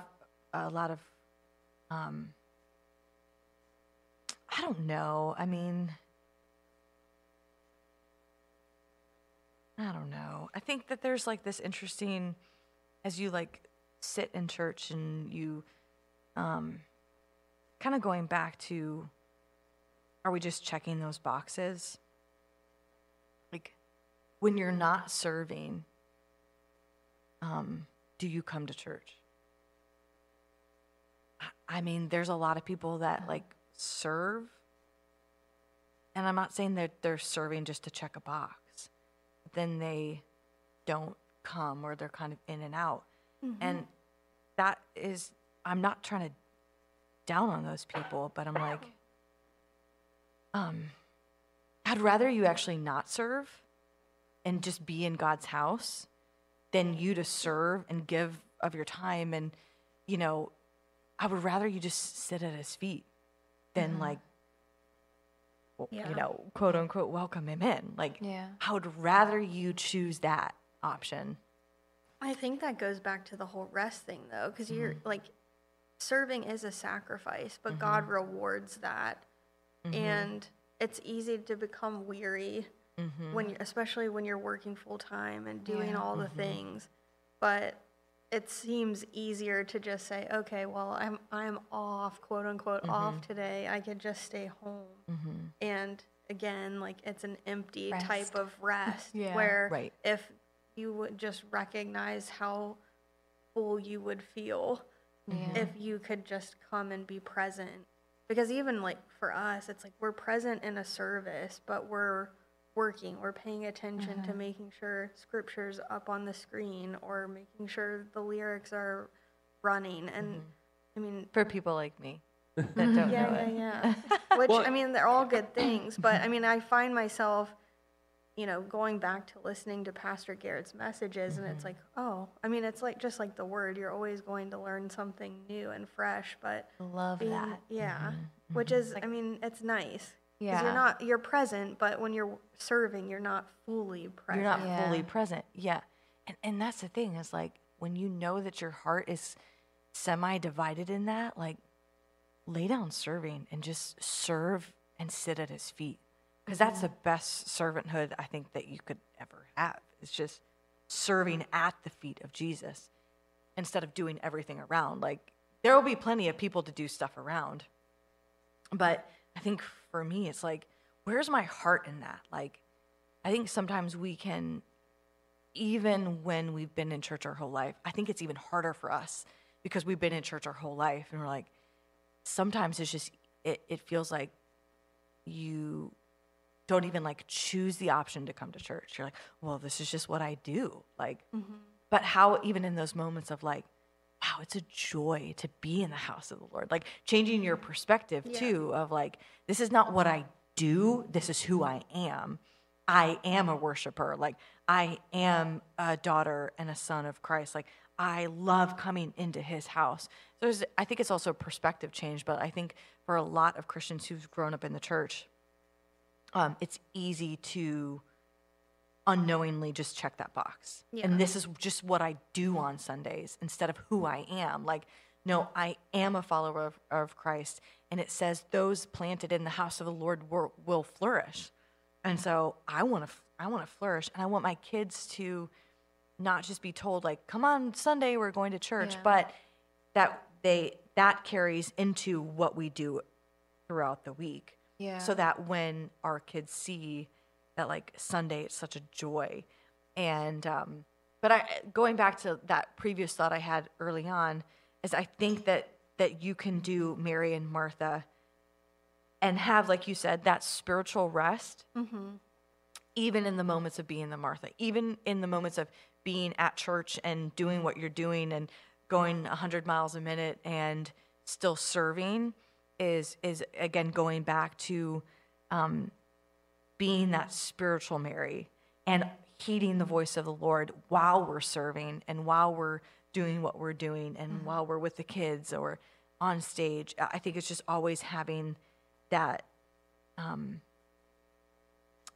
a lot of um, I don't know. I mean I don't know. I think that there's like this interesting as you like sit in church and you um kind of going back to are we just checking those boxes like when you're not serving um do you come to church I- mean there's a lot of people that like serve. And i'm not saying that they're serving just to check a box. Then they don't come or they're kind of in and out. And that is i'm not trying to down on those people but i'm like um i'd rather you actually not serve and just be in god's house than you to serve and give of your time. And you know i would rather you just sit at his feet than mm-hmm. like w- Yeah. you know, quote unquote, welcome him in. Like, Yeah. I would rather you choose that option. I think that goes back to the whole rest thing though, because you're mm-hmm. like, serving is a sacrifice, but God mm-hmm. rewards that. And it's easy to become weary when, especially when you're working full time and doing Yeah. all the things. But it seems easier to just say, okay, well, I'm I'm off, quote unquote, mm-hmm. off today. I could just stay home. Mm-hmm. And again, like it's an empty Rest. type of rest Yeah. where Right. if you would just recognize how full you would feel Yeah. if you could just come and be present. Because even like for us, it's like we're present in a service, but we're working, we're paying attention to mm-hmm. making sure scripture's up on the screen or making sure the lyrics are running. And mm-hmm. I mean, For people like me that don't know yeah, it. yeah, yeah. Which Well- I mean, they're all good things, but I mean, I find myself, you know, going back to listening to Pastor Garrett's messages, and it's mm-hmm. like, oh, I mean, it's like just like the word. You're always going to learn something new and fresh, but Love being, that. yeah, which is, I mean, it's nice. 'Cause Yeah. you're not you're present, but when you're serving, you're not fully present. You're not Yeah. fully present. Yeah. And, and that's the thing is like when you know that your heart is semi divided in that, like lay down serving and just serve and sit at his feet. Because that's the mm-hmm. best servanthood I think that you could ever have. It's just serving mm-hmm. at the feet of Jesus instead of doing everything around. Like there will be plenty of people to do stuff around. But I think for me, it's like, where's my heart in that? Like, I think sometimes we can, even when we've been in church our whole life, I think it's even harder for us because we've been in church our whole life and we're like, sometimes it's just, it, it feels like you don't even like choose the option to come to church. You're like, well, this is just what I do. Like, mm-hmm. but how, even in those moments of like, wow, it's a joy to be in the house of the Lord. Like changing your perspective too of like, this is not what I do, this is who I am. I am a worshiper. Like I am a daughter and a son of Christ. Like I love coming into his house. So there's, I think it's also a perspective change, but I think for a lot of Christians who've grown up in the church, um, it's easy to unknowingly just check that box. And this is just what I do on Sundays instead of who I am. Like, no, I am a follower of, of Christ. And it says those planted in the house of the Lord will, will flourish. And so I want to, I want to flourish. And I want my kids to not just be told like, come on Sunday, we're going to church, Yeah. but that they, that carries into what we do throughout the week Yeah. so that when our kids see that like Sunday it's such a joy. And um but I going back to that previous thought I had early on is I think that that you can do Mary and Martha and have like you said that spiritual rest even in the moments of being the Martha even in the moments of being at church and doing what you're doing and going 100 miles a minute and still serving is is again going back to um, being that spiritual Mary and heeding the voice of the Lord while we're serving and while we're doing what we're doing and while we're with the kids or on stage. I I think it's just always having that, um,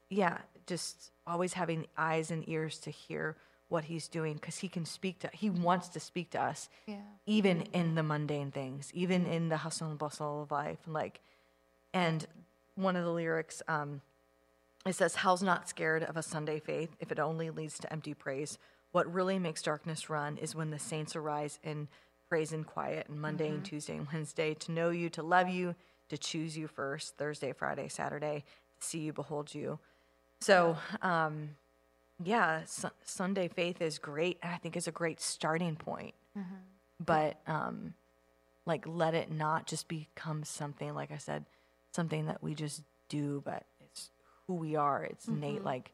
yeah, just always having eyes and ears to hear what he's doing because he can speak to, he wants to speak to us yeah. even in the mundane things, even in the hustle and bustle of life. And like, and one of the lyrics, um, it says, Hell's not scared of a Sunday faith if it only leads to empty praise. What really makes darkness run is when the saints arise in praise and quiet and Monday and Tuesday and Wednesday to know you, to love you, to choose you first, Thursday, Friday, Saturday, to see you, behold you. So, um, yeah, su- Sunday faith is great. and I think is a great starting point. But um, like, let it not just become something. Like I said, something that we just do, but who we are. It's innate, like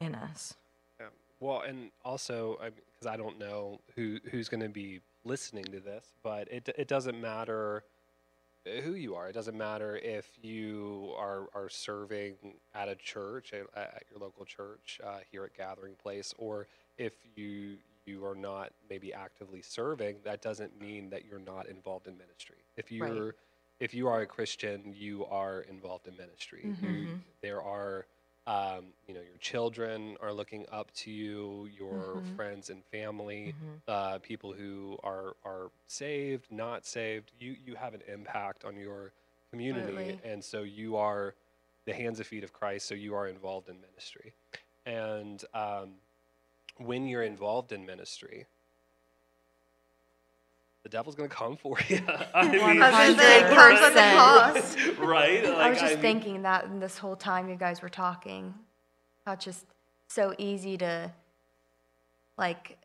in us. Yeah. Well, and also because I don't know who who's going to be listening to this, but it it doesn't matter who you are. It doesn't matter if you are are serving at a church at, at your local church uh, here at Gathering Place, or if you you are not maybe actively serving. That doesn't mean that you're not involved in ministry. If you're Right. If you are a Christian, you are involved in ministry. You, there are, um, you know, your children are looking up to you, your friends and family, uh, people who are are saved, not saved. You you have an impact on your community, and so you are the hands and feet of Christ. So you are involved in ministry, and um, when you're involved in ministry. The devil's gonna come for you. I mean, was gonna say, it comes at the 100%. cost. right? I was just mean, thinking that this whole time you guys were talking, how it's just so easy to, like,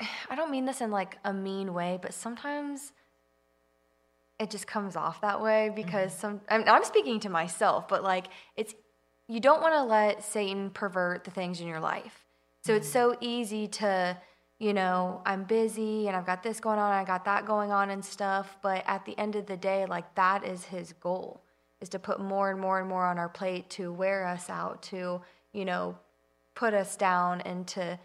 I don't mean this in like a mean way, but sometimes it just comes off that way because mm-hmm. some. I mean, I'm speaking to myself, but like, it's you don't want to let Satan pervert the things in your life. So it's mm. so easy to, you know, I'm busy and I've got this going on, I got that going on and stuff. But at the end of the day, like that is his goal, is to put more and more and more on our plate to wear us out, to, you know, put us down and to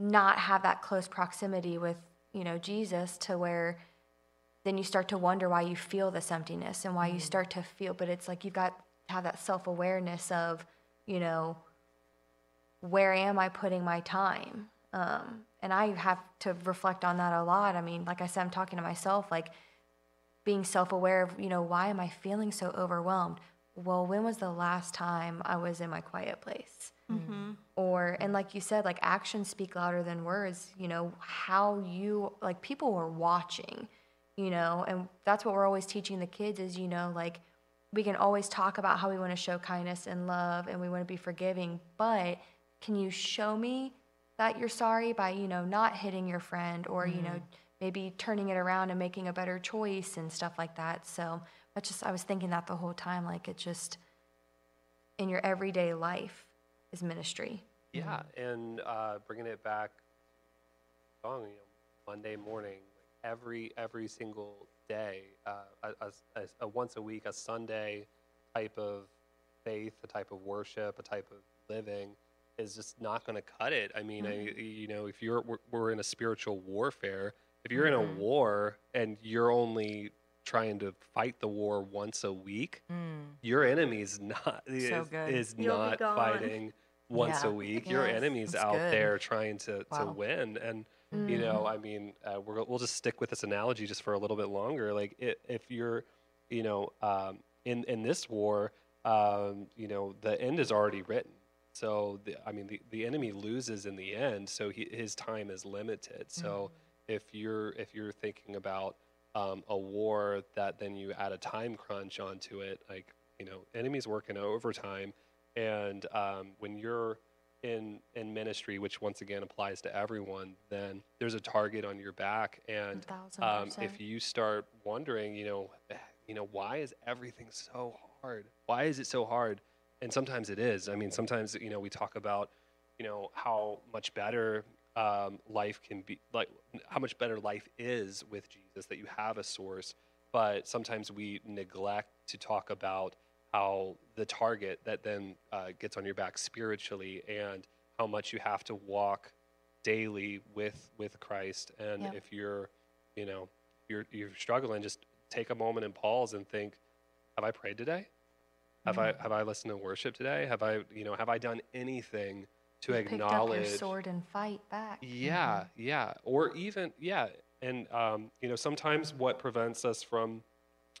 not have that close proximity with, you know, Jesus to where then you start to wonder why you feel this emptiness and why you mm-hmm. start to feel, but it's like you've got to have that self awareness of, you know, where am I putting my time? Um, and I have to reflect on that a lot. I mean, like I said, I'm talking to myself, like being self aware of, you know, why am I feeling so overwhelmed? Well, when was the last time I was in my quiet place? Or, and like you said, like actions speak louder than words, you know, how you, like people were watching, you know, and that's what we're always teaching the kids is, you know, like we can always talk about how we want to show kindness and love and we want to be forgiving, but can you show me that you're sorry by, you know, not hitting your friend or, you know, maybe turning it around and making a better choice and stuff like that. So that's just, I was thinking that the whole time, like it just, in your everyday life is ministry. Yeah, and uh, bringing it back, song, you know, Monday morning, like every every single day, uh, a, a, a, a once a week, a Sunday type of faith, a type of worship, a type of living is just not going to cut it. I mean, I, you know, if you're we're, we're in a spiritual warfare, if you're in a war and you're only trying to fight the war once a week, your enemy's not is, So good. is not fighting once Yeah. a week. Your enemy's that's out good. there trying to, to win. And, you know, I mean, uh, we're, we'll just stick with this analogy just for a little bit longer. Like, i if you're, you know, um, in, in this war, um, you know, the end is already written. So, the, I mean, the, the enemy loses in the end, so he, his time is limited. So, if you're if you're thinking about um, a war that then you add a time crunch onto it, like you know, enemies working overtime, and um, when you're in in ministry, which once again applies to everyone, then there's a target on your back, and um, if you start wondering, you know, eh, you know, why is everything so hard? Why is it so hard? And sometimes it is. I mean, sometimes you know we talk about, you know, how much better um, life can be, like how much better life is with Jesus. That you have a source, but sometimes we neglect to talk about how the target that then uh, gets on your back spiritually and how much you have to walk daily with with Christ. And Yep. if you're, you know, you're you're struggling, just take a moment and pause and think, have I prayed today? Have I have I listened to worship today? Have I, you know, have I done anything to You picked up your sword and fight back. yeah, yeah, or even yeah, and um, you know sometimes what prevents us from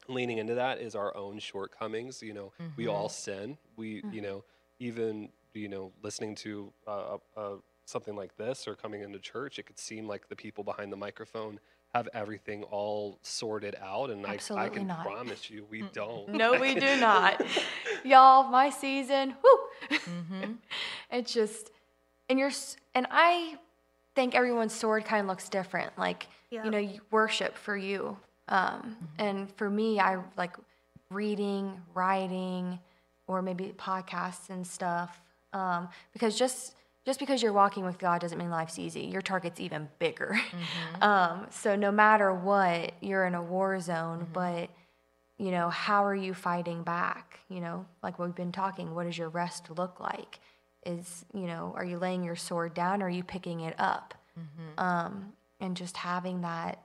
leaning into that is our own shortcomings. You know, we all sin. We you know even you know listening to uh, uh, something like this or coming into church, it could seem like the people behind the microphone have everything all sorted out, and I, I can not. promise you we don't. No, we do not. Y'all, my season, whoo. it's just, and you're, and I think everyone's sword kind of looks different. Like, Yeah. you know, you worship for you. Um, and for me, I like reading, writing, or maybe podcasts and stuff. Um, because just, just because you're walking with God doesn't mean life's easy. Your target's even bigger. um, so no matter what, you're in a war zone, but you know, how are you fighting back? You know, like we've been talking, what does your rest look like? Is, you know, are you laying your sword down or are you picking it up? Um, and just having that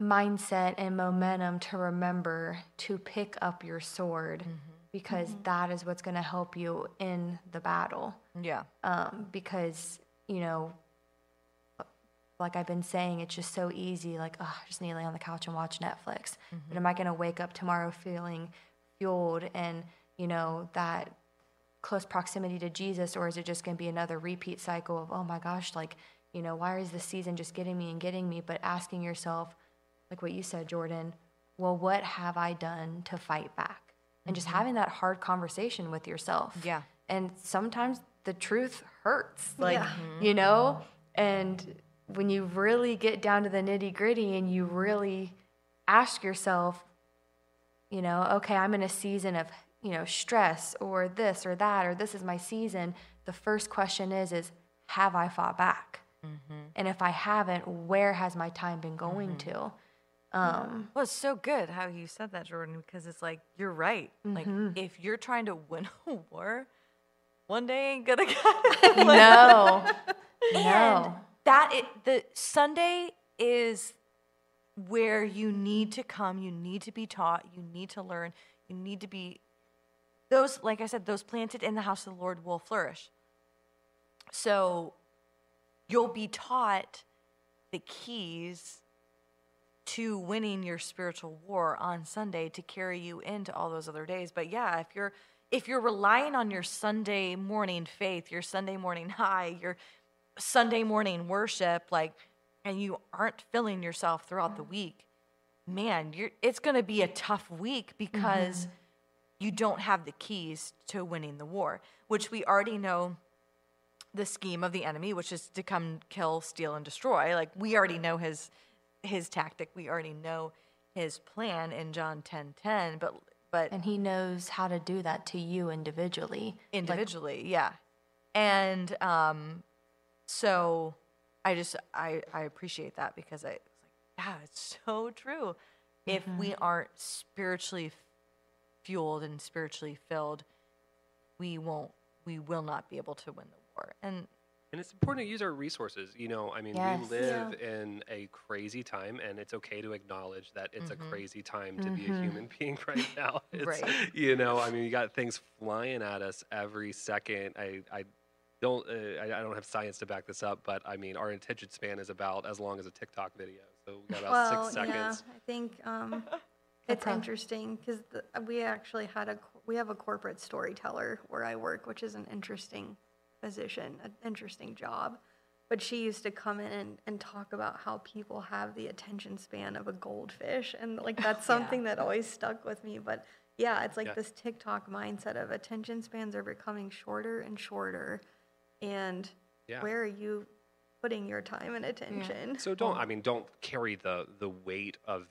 mindset and momentum to remember to pick up your sword because that is what's going to help you in the battle. Yeah. um, because you know like i've been saying it's just so easy like oh, i just need to lay on the couch and watch netflix. But am i going to wake up tomorrow feeling fueled and you know that close proximity to jesus or is it just going to be another repeat cycle of oh my gosh like you know why is this season just getting me and getting me? But asking yourself like what you said jordan well what have i done to fight back and just having that hard conversation with yourself. Yeah. and sometimes the truth hurts. Like Yeah. you know? And when you really get down to the nitty gritty and you really ask yourself you know okay i'm in a season of you know stress or this or that or this is my season the first question is is have i fought back? Mm-hmm. And if i haven't where has my time been going mm-hmm. to um Well, it's so good how you said that, Jordan, because it's like you're right. Like if you're trying to win a war, one day ain't gonna get no And no that it, the Sunday is where you need to come. You need to be taught. You need to learn. You need to be those. Like I said, those planted in the house of the Lord will flourish. So you'll be taught the keys to winning your spiritual war on Sunday to carry you into all those other days. But yeah, if you're if you're relying on your Sunday morning faith, your Sunday morning high, your Sunday morning worship, like, and you aren't filling yourself throughout the week, man, you're it's gonna be a tough week because mm-hmm. you don't have the keys to winning the war, which we already know the scheme of the enemy, which is to come kill, steal, and destroy. Like we already know his his tactic. We already know his plan in John ten ten. But but and he knows how to do that to you individually Like, individually, yeah. And um, so I just I I appreciate that because I was like, yeah, it's so true. If we aren't spiritually fueled and spiritually filled, we won't we will not be able to win the war. And And it's important to use our resources. You know, I mean, Yes. we live in a crazy time, and it's okay to acknowledge that it's a crazy time to be a human being right now. It's, Right. You know, I mean, you got things flying at us every second. I, I don't, uh, I, I don't have science to back this up, but I mean, our attention span is about as long as a TikTok video. So we got about well, six seconds. yeah, I think um, it's interesting because we actually had a we have a corporate storyteller where I work, which is an interesting position, an interesting job. But she used to come in and, and talk about how people have the attention span of a goldfish, and like that's something that always stuck with me. But yeah, it's like Yeah. this TikTok mindset of attention spans are becoming shorter and shorter, and Yeah. where are you putting your time and attention? So don't I mean don't carry the the weight of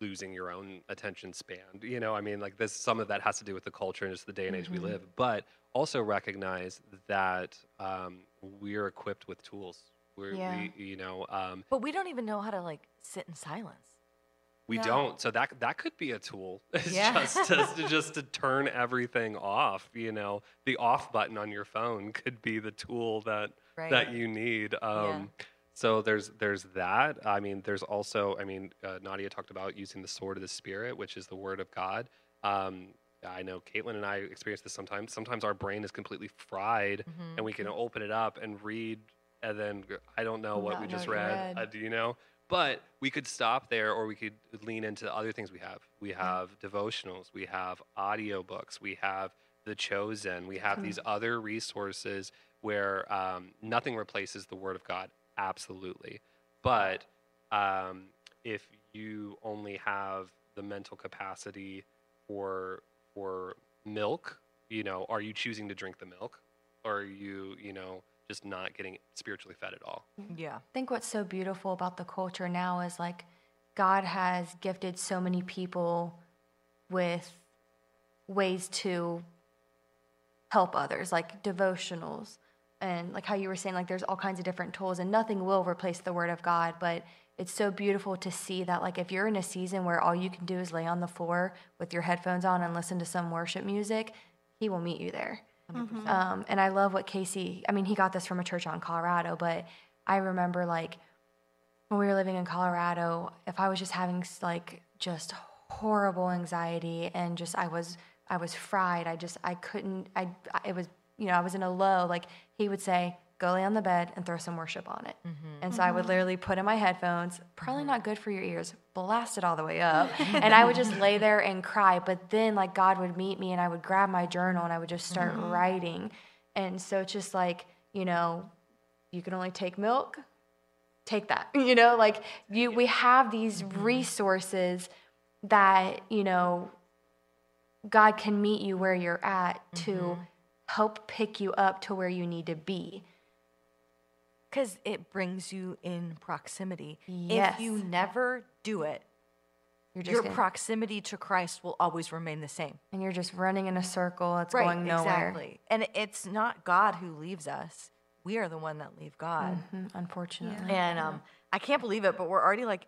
losing your own attention span. You know, I mean like this some of that has to do with the culture and just the day and age we live, but also recognize that um, we're equipped with tools. We're Yeah. we you know um, but we don't even know how to like sit in silence. we No. don't. So that that could be a tool. It's Yeah. just to, to just to turn everything off. You know, the off button on your phone could be the tool that that you need. Um, So there's there's that. I mean, there's also. I mean, uh, Nadia talked about using the sword of the spirit, which is the word of God. Um, I know Caitlin and I experience this sometimes. Sometimes our brain is completely fried, and we can open it up and read, and then I don't know what Not we just read. read. Uh, do you know? But we could stop there, or we could lean into other things we have. We have devotionals, we have audiobooks, we have The Chosen, we have these other resources where um, nothing replaces the Word of God, absolutely. But um, if you only have the mental capacity for for milk, you know, are you choosing to drink the milk, or are you, you know, just not getting spiritually fed at all? Yeah. I think what's so beautiful about the culture now is like God has gifted so many people with ways to help others, like devotionals, and like how you were saying, like there's all kinds of different tools, and nothing will replace the Word of God. But it's so beautiful to see that, like, if you're in a season where all you can do is lay on the floor with your headphones on and listen to some worship music, He will meet you there. Um, and I love what Casey, I mean, he got this from a church in Colorado, but I remember like when we were living in Colorado, if I was just having like just horrible anxiety and just I was I was fried, I just I couldn't I- it was you know I was in a low. Like he would say, go lay on the bed and throw some worship on it. Mm-hmm. And so I would mm-hmm. literally put in my headphones, probably not good for your ears, blast it all the way up. and I would just lay there and cry. But then, like, God would meet me and I would grab my journal and I would just start mm-hmm. writing. And so it's just like, you know, you can only take milk, take that. You know, like, you, we have these resources that, you know, God can meet you where you're at to help pick you up to where you need to be. Because it brings you in proximity. Yes. If you never do it, your proximity to Christ will always remain the same. and you're just running in a circle. It's going nowhere. exactly. And it's not God who leaves us. We are the one that leave God. Mhm, unfortunately. And um, I can't believe it, but we're already like,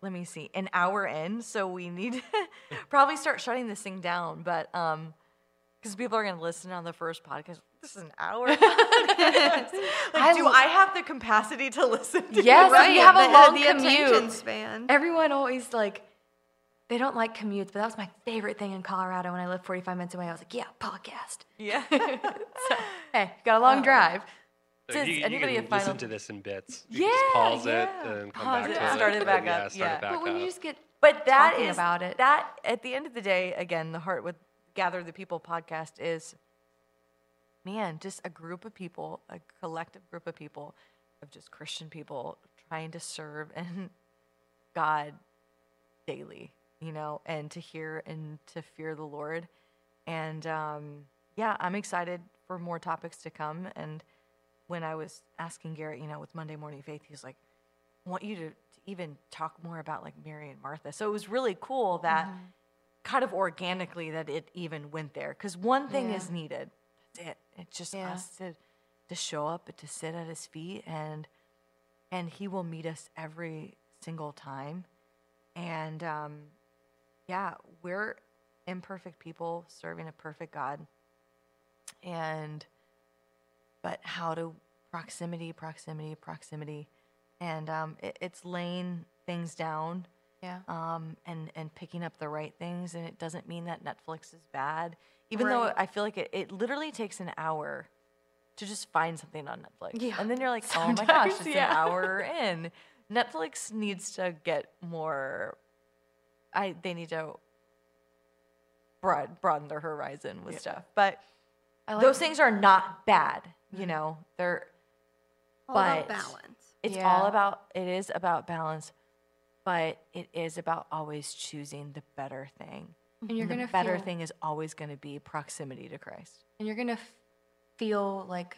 let me see, an hour in. So we need to probably start shutting this thing down. But um, because people are going to listen on the first podcast. This is an hour. like, I do l- I have the capacity to listen to Yes, you? you have a the, long the attention commute. span. Everyone always like, they don't like commutes, but that was my favorite thing in Colorado when I lived 45 minutes away. I was like, yeah, podcast. Yeah. Hey, got a long oh. drive. So Does you, you anybody can have final- listen to this in bits. You Yeah, can just pause yeah. it and come Pause back it, to it. start it back yeah, up, Start yeah. it back But when up. you just get, But that talking is about it. That at the end of the day, again, the heart with Gather the People podcast is, man, just a group of people, a collective group of people, of just Christian people trying to serve and God daily, you know, and to hear and to fear the Lord. And um, yeah, I'm excited for more topics to come. And when I was asking Garrett, you know, with Monday Morning Faith, he's like, I want you to, to even talk more about like Mary and Martha. So it was really cool that kind of organically that it even went there. Because one thing Yeah. is needed. That's it. It's just Yeah. us to, to show up, and to sit at his feet and and he will meet us every single time. And um, yeah, we're imperfect people serving a perfect God. And but how to proximity, proximity, proximity, and um, it, it's laying things down yeah. um, and and picking up the right things. And it doesn't mean that Netflix is bad, even though I feel like it, it literally takes an hour to just find something on Netflix. Yeah, and then you're like, oh my gosh, it's yeah. an hour in. Netflix needs to get more. I they need to broad, broaden their horizon with stuff, but I like those things are not bad. You know, they're All about but- balance. it's Yeah. all about it is about balance, but it is about always choosing the better thing. And you're And the going to better feel, thing is always going to be proximity to Christ. and you're gonna f- feel like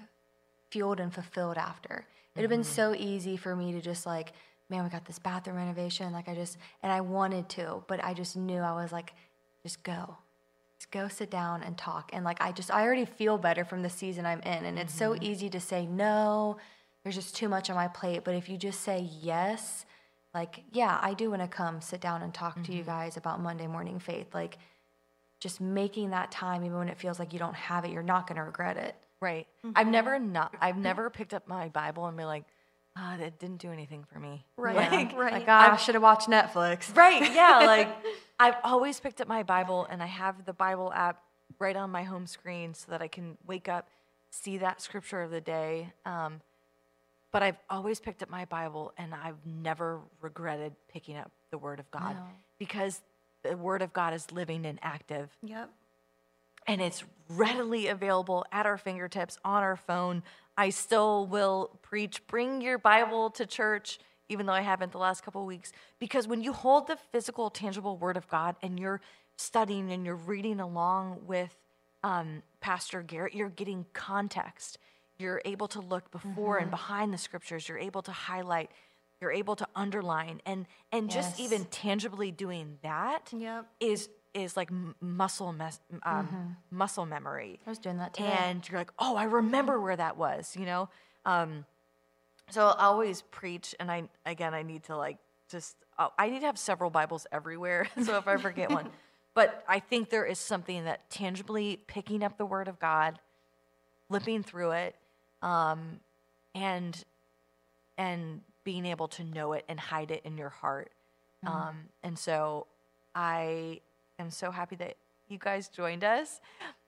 fueled and fulfilled after. It'd have been mm-hmm. so easy for me to just like, man, we got this bathroom renovation. Like I just, and I wanted to, but I just knew I was like, just go, just go sit down and talk. And like I just, I already feel better from the season I'm in, and it's so mm-hmm. easy to say no. There's just too much on my plate. But if you just say yes, like yeah, I do want to come sit down and talk to you guys about Monday morning faith, like just making that time even when it feels like you don't have it you're not going to regret it Right. I've never not I've never picked up my Bible and been like, ah, that didn't do anything for me. Right, Like, right. like i should have watched netflix Right. Yeah. Like I've always picked up my Bible and I have the Bible app right on my home screen so that I can wake up, see that scripture of the day. Um, but I've always picked up my Bible and I've never regretted picking up the Word of God No. because the Word of God is living and active Yep. and it's readily available at our fingertips on our phone. I still will preach, bring your Bible to church, even though I haven't the last couple of weeks, because when you hold the physical, tangible Word of God and you're studying and you're reading along with um, Pastor Garrett, you're getting context. You're able to look before and behind the scriptures. You're able to highlight. You're able to underline, and and just even tangibly doing that Yep. is is like muscle mes- um, muscle memory. I was doing that today. And you're like oh i remember where that was you know? Um, so i always preach and i again i need to like just uh, i need to have several bibles everywhere so if i forget one. But i think there is something that tangibly picking up the word of god flipping through it um, and and being able to know it and hide it in your heart. Um, and so I am so happy that you guys joined us.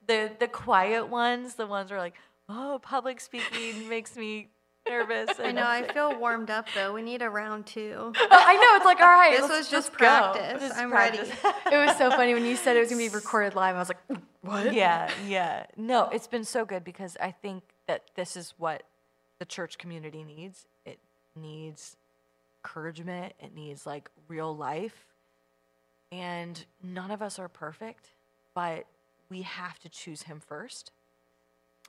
The the quiet ones, the ones who are like, oh, public speaking makes me nervous. I know. I'm I so- feel warmed up though. We need a round two. I know. It's like, all right, This let's was just practice. Just I'm practice. ready. It was so funny when you said it was gonna be recorded live. I was like, what? yeah, yeah. No, it's been so good because I think that this is what the church community needs. It needs encouragement, it needs like real life. And none of us are perfect, but we have to choose him first.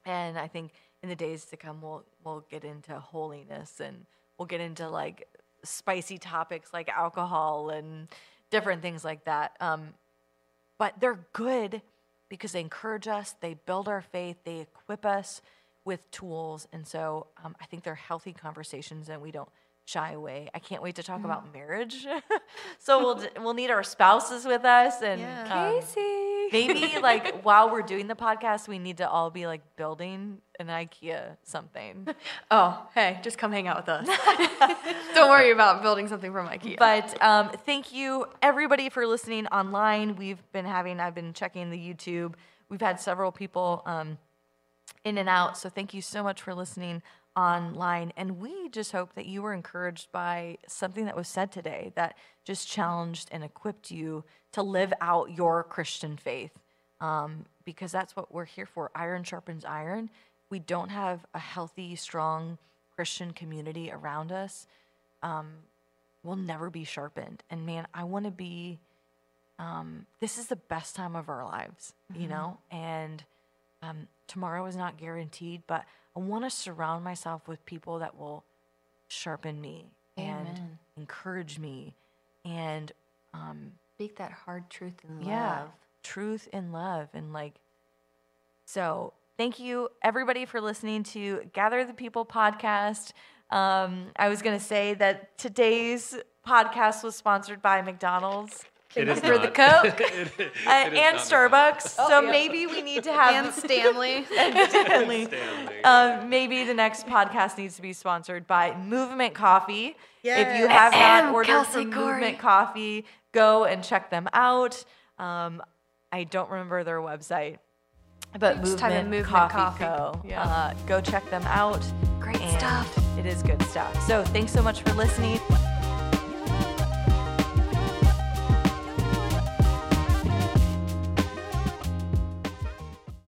And I think in the days to come we'll we'll get into holiness and we'll get into like spicy topics like alcohol and different things like that. Um, but they're good because they encourage us, they build our faith, they equip us with tools, and so um, I think they're healthy conversations, and we don't shy away. I can't wait to talk about marriage. so we'll we'll need our spouses with us, and Yeah. um, Casey. maybe like while we're doing the podcast, we need to all be like building an IKEA something. Oh, hey, just come hang out with us. Don't worry about building something from IKEA. But um, thank you everybody for listening online. We've been having, I've been checking the YouTube. We've had several people um, in and out. So thank you so much for listening online. And we just hope that you were encouraged by something that was said today that just challenged and equipped you to live out your Christian faith. Um, because that's what we're here for. Iron sharpens iron. We don't have a healthy, strong Christian community around us we'll never be sharpened. And man, I want to be. Um, this is the best time of our lives, you know. And um, tomorrow is not guaranteed, but I want to surround myself with people that will sharpen me and encourage me, and um, Speak that hard truth in love. yeah, truth and love, and like. So thank you everybody for listening to Gather the People podcast. Um, I was going to say that today's podcast was sponsored by McDonald's It is for the. Coke It- it uh, is and not Starbucks. so Oh, yeah. maybe we need to have and Stanley. and Stanley. Stanley. Um, maybe the next podcast needs to be sponsored by Movement Coffee. If you have not Ahem, ordered Kelsey from Corey. Movement Coffee, go and check them out. Um, I don't remember their website, but Just type in Movement, Movement Coffee, Coffee. Co. Yeah. Uh, go check them out. Great and stuff. It is good stuff. So thanks so much for listening.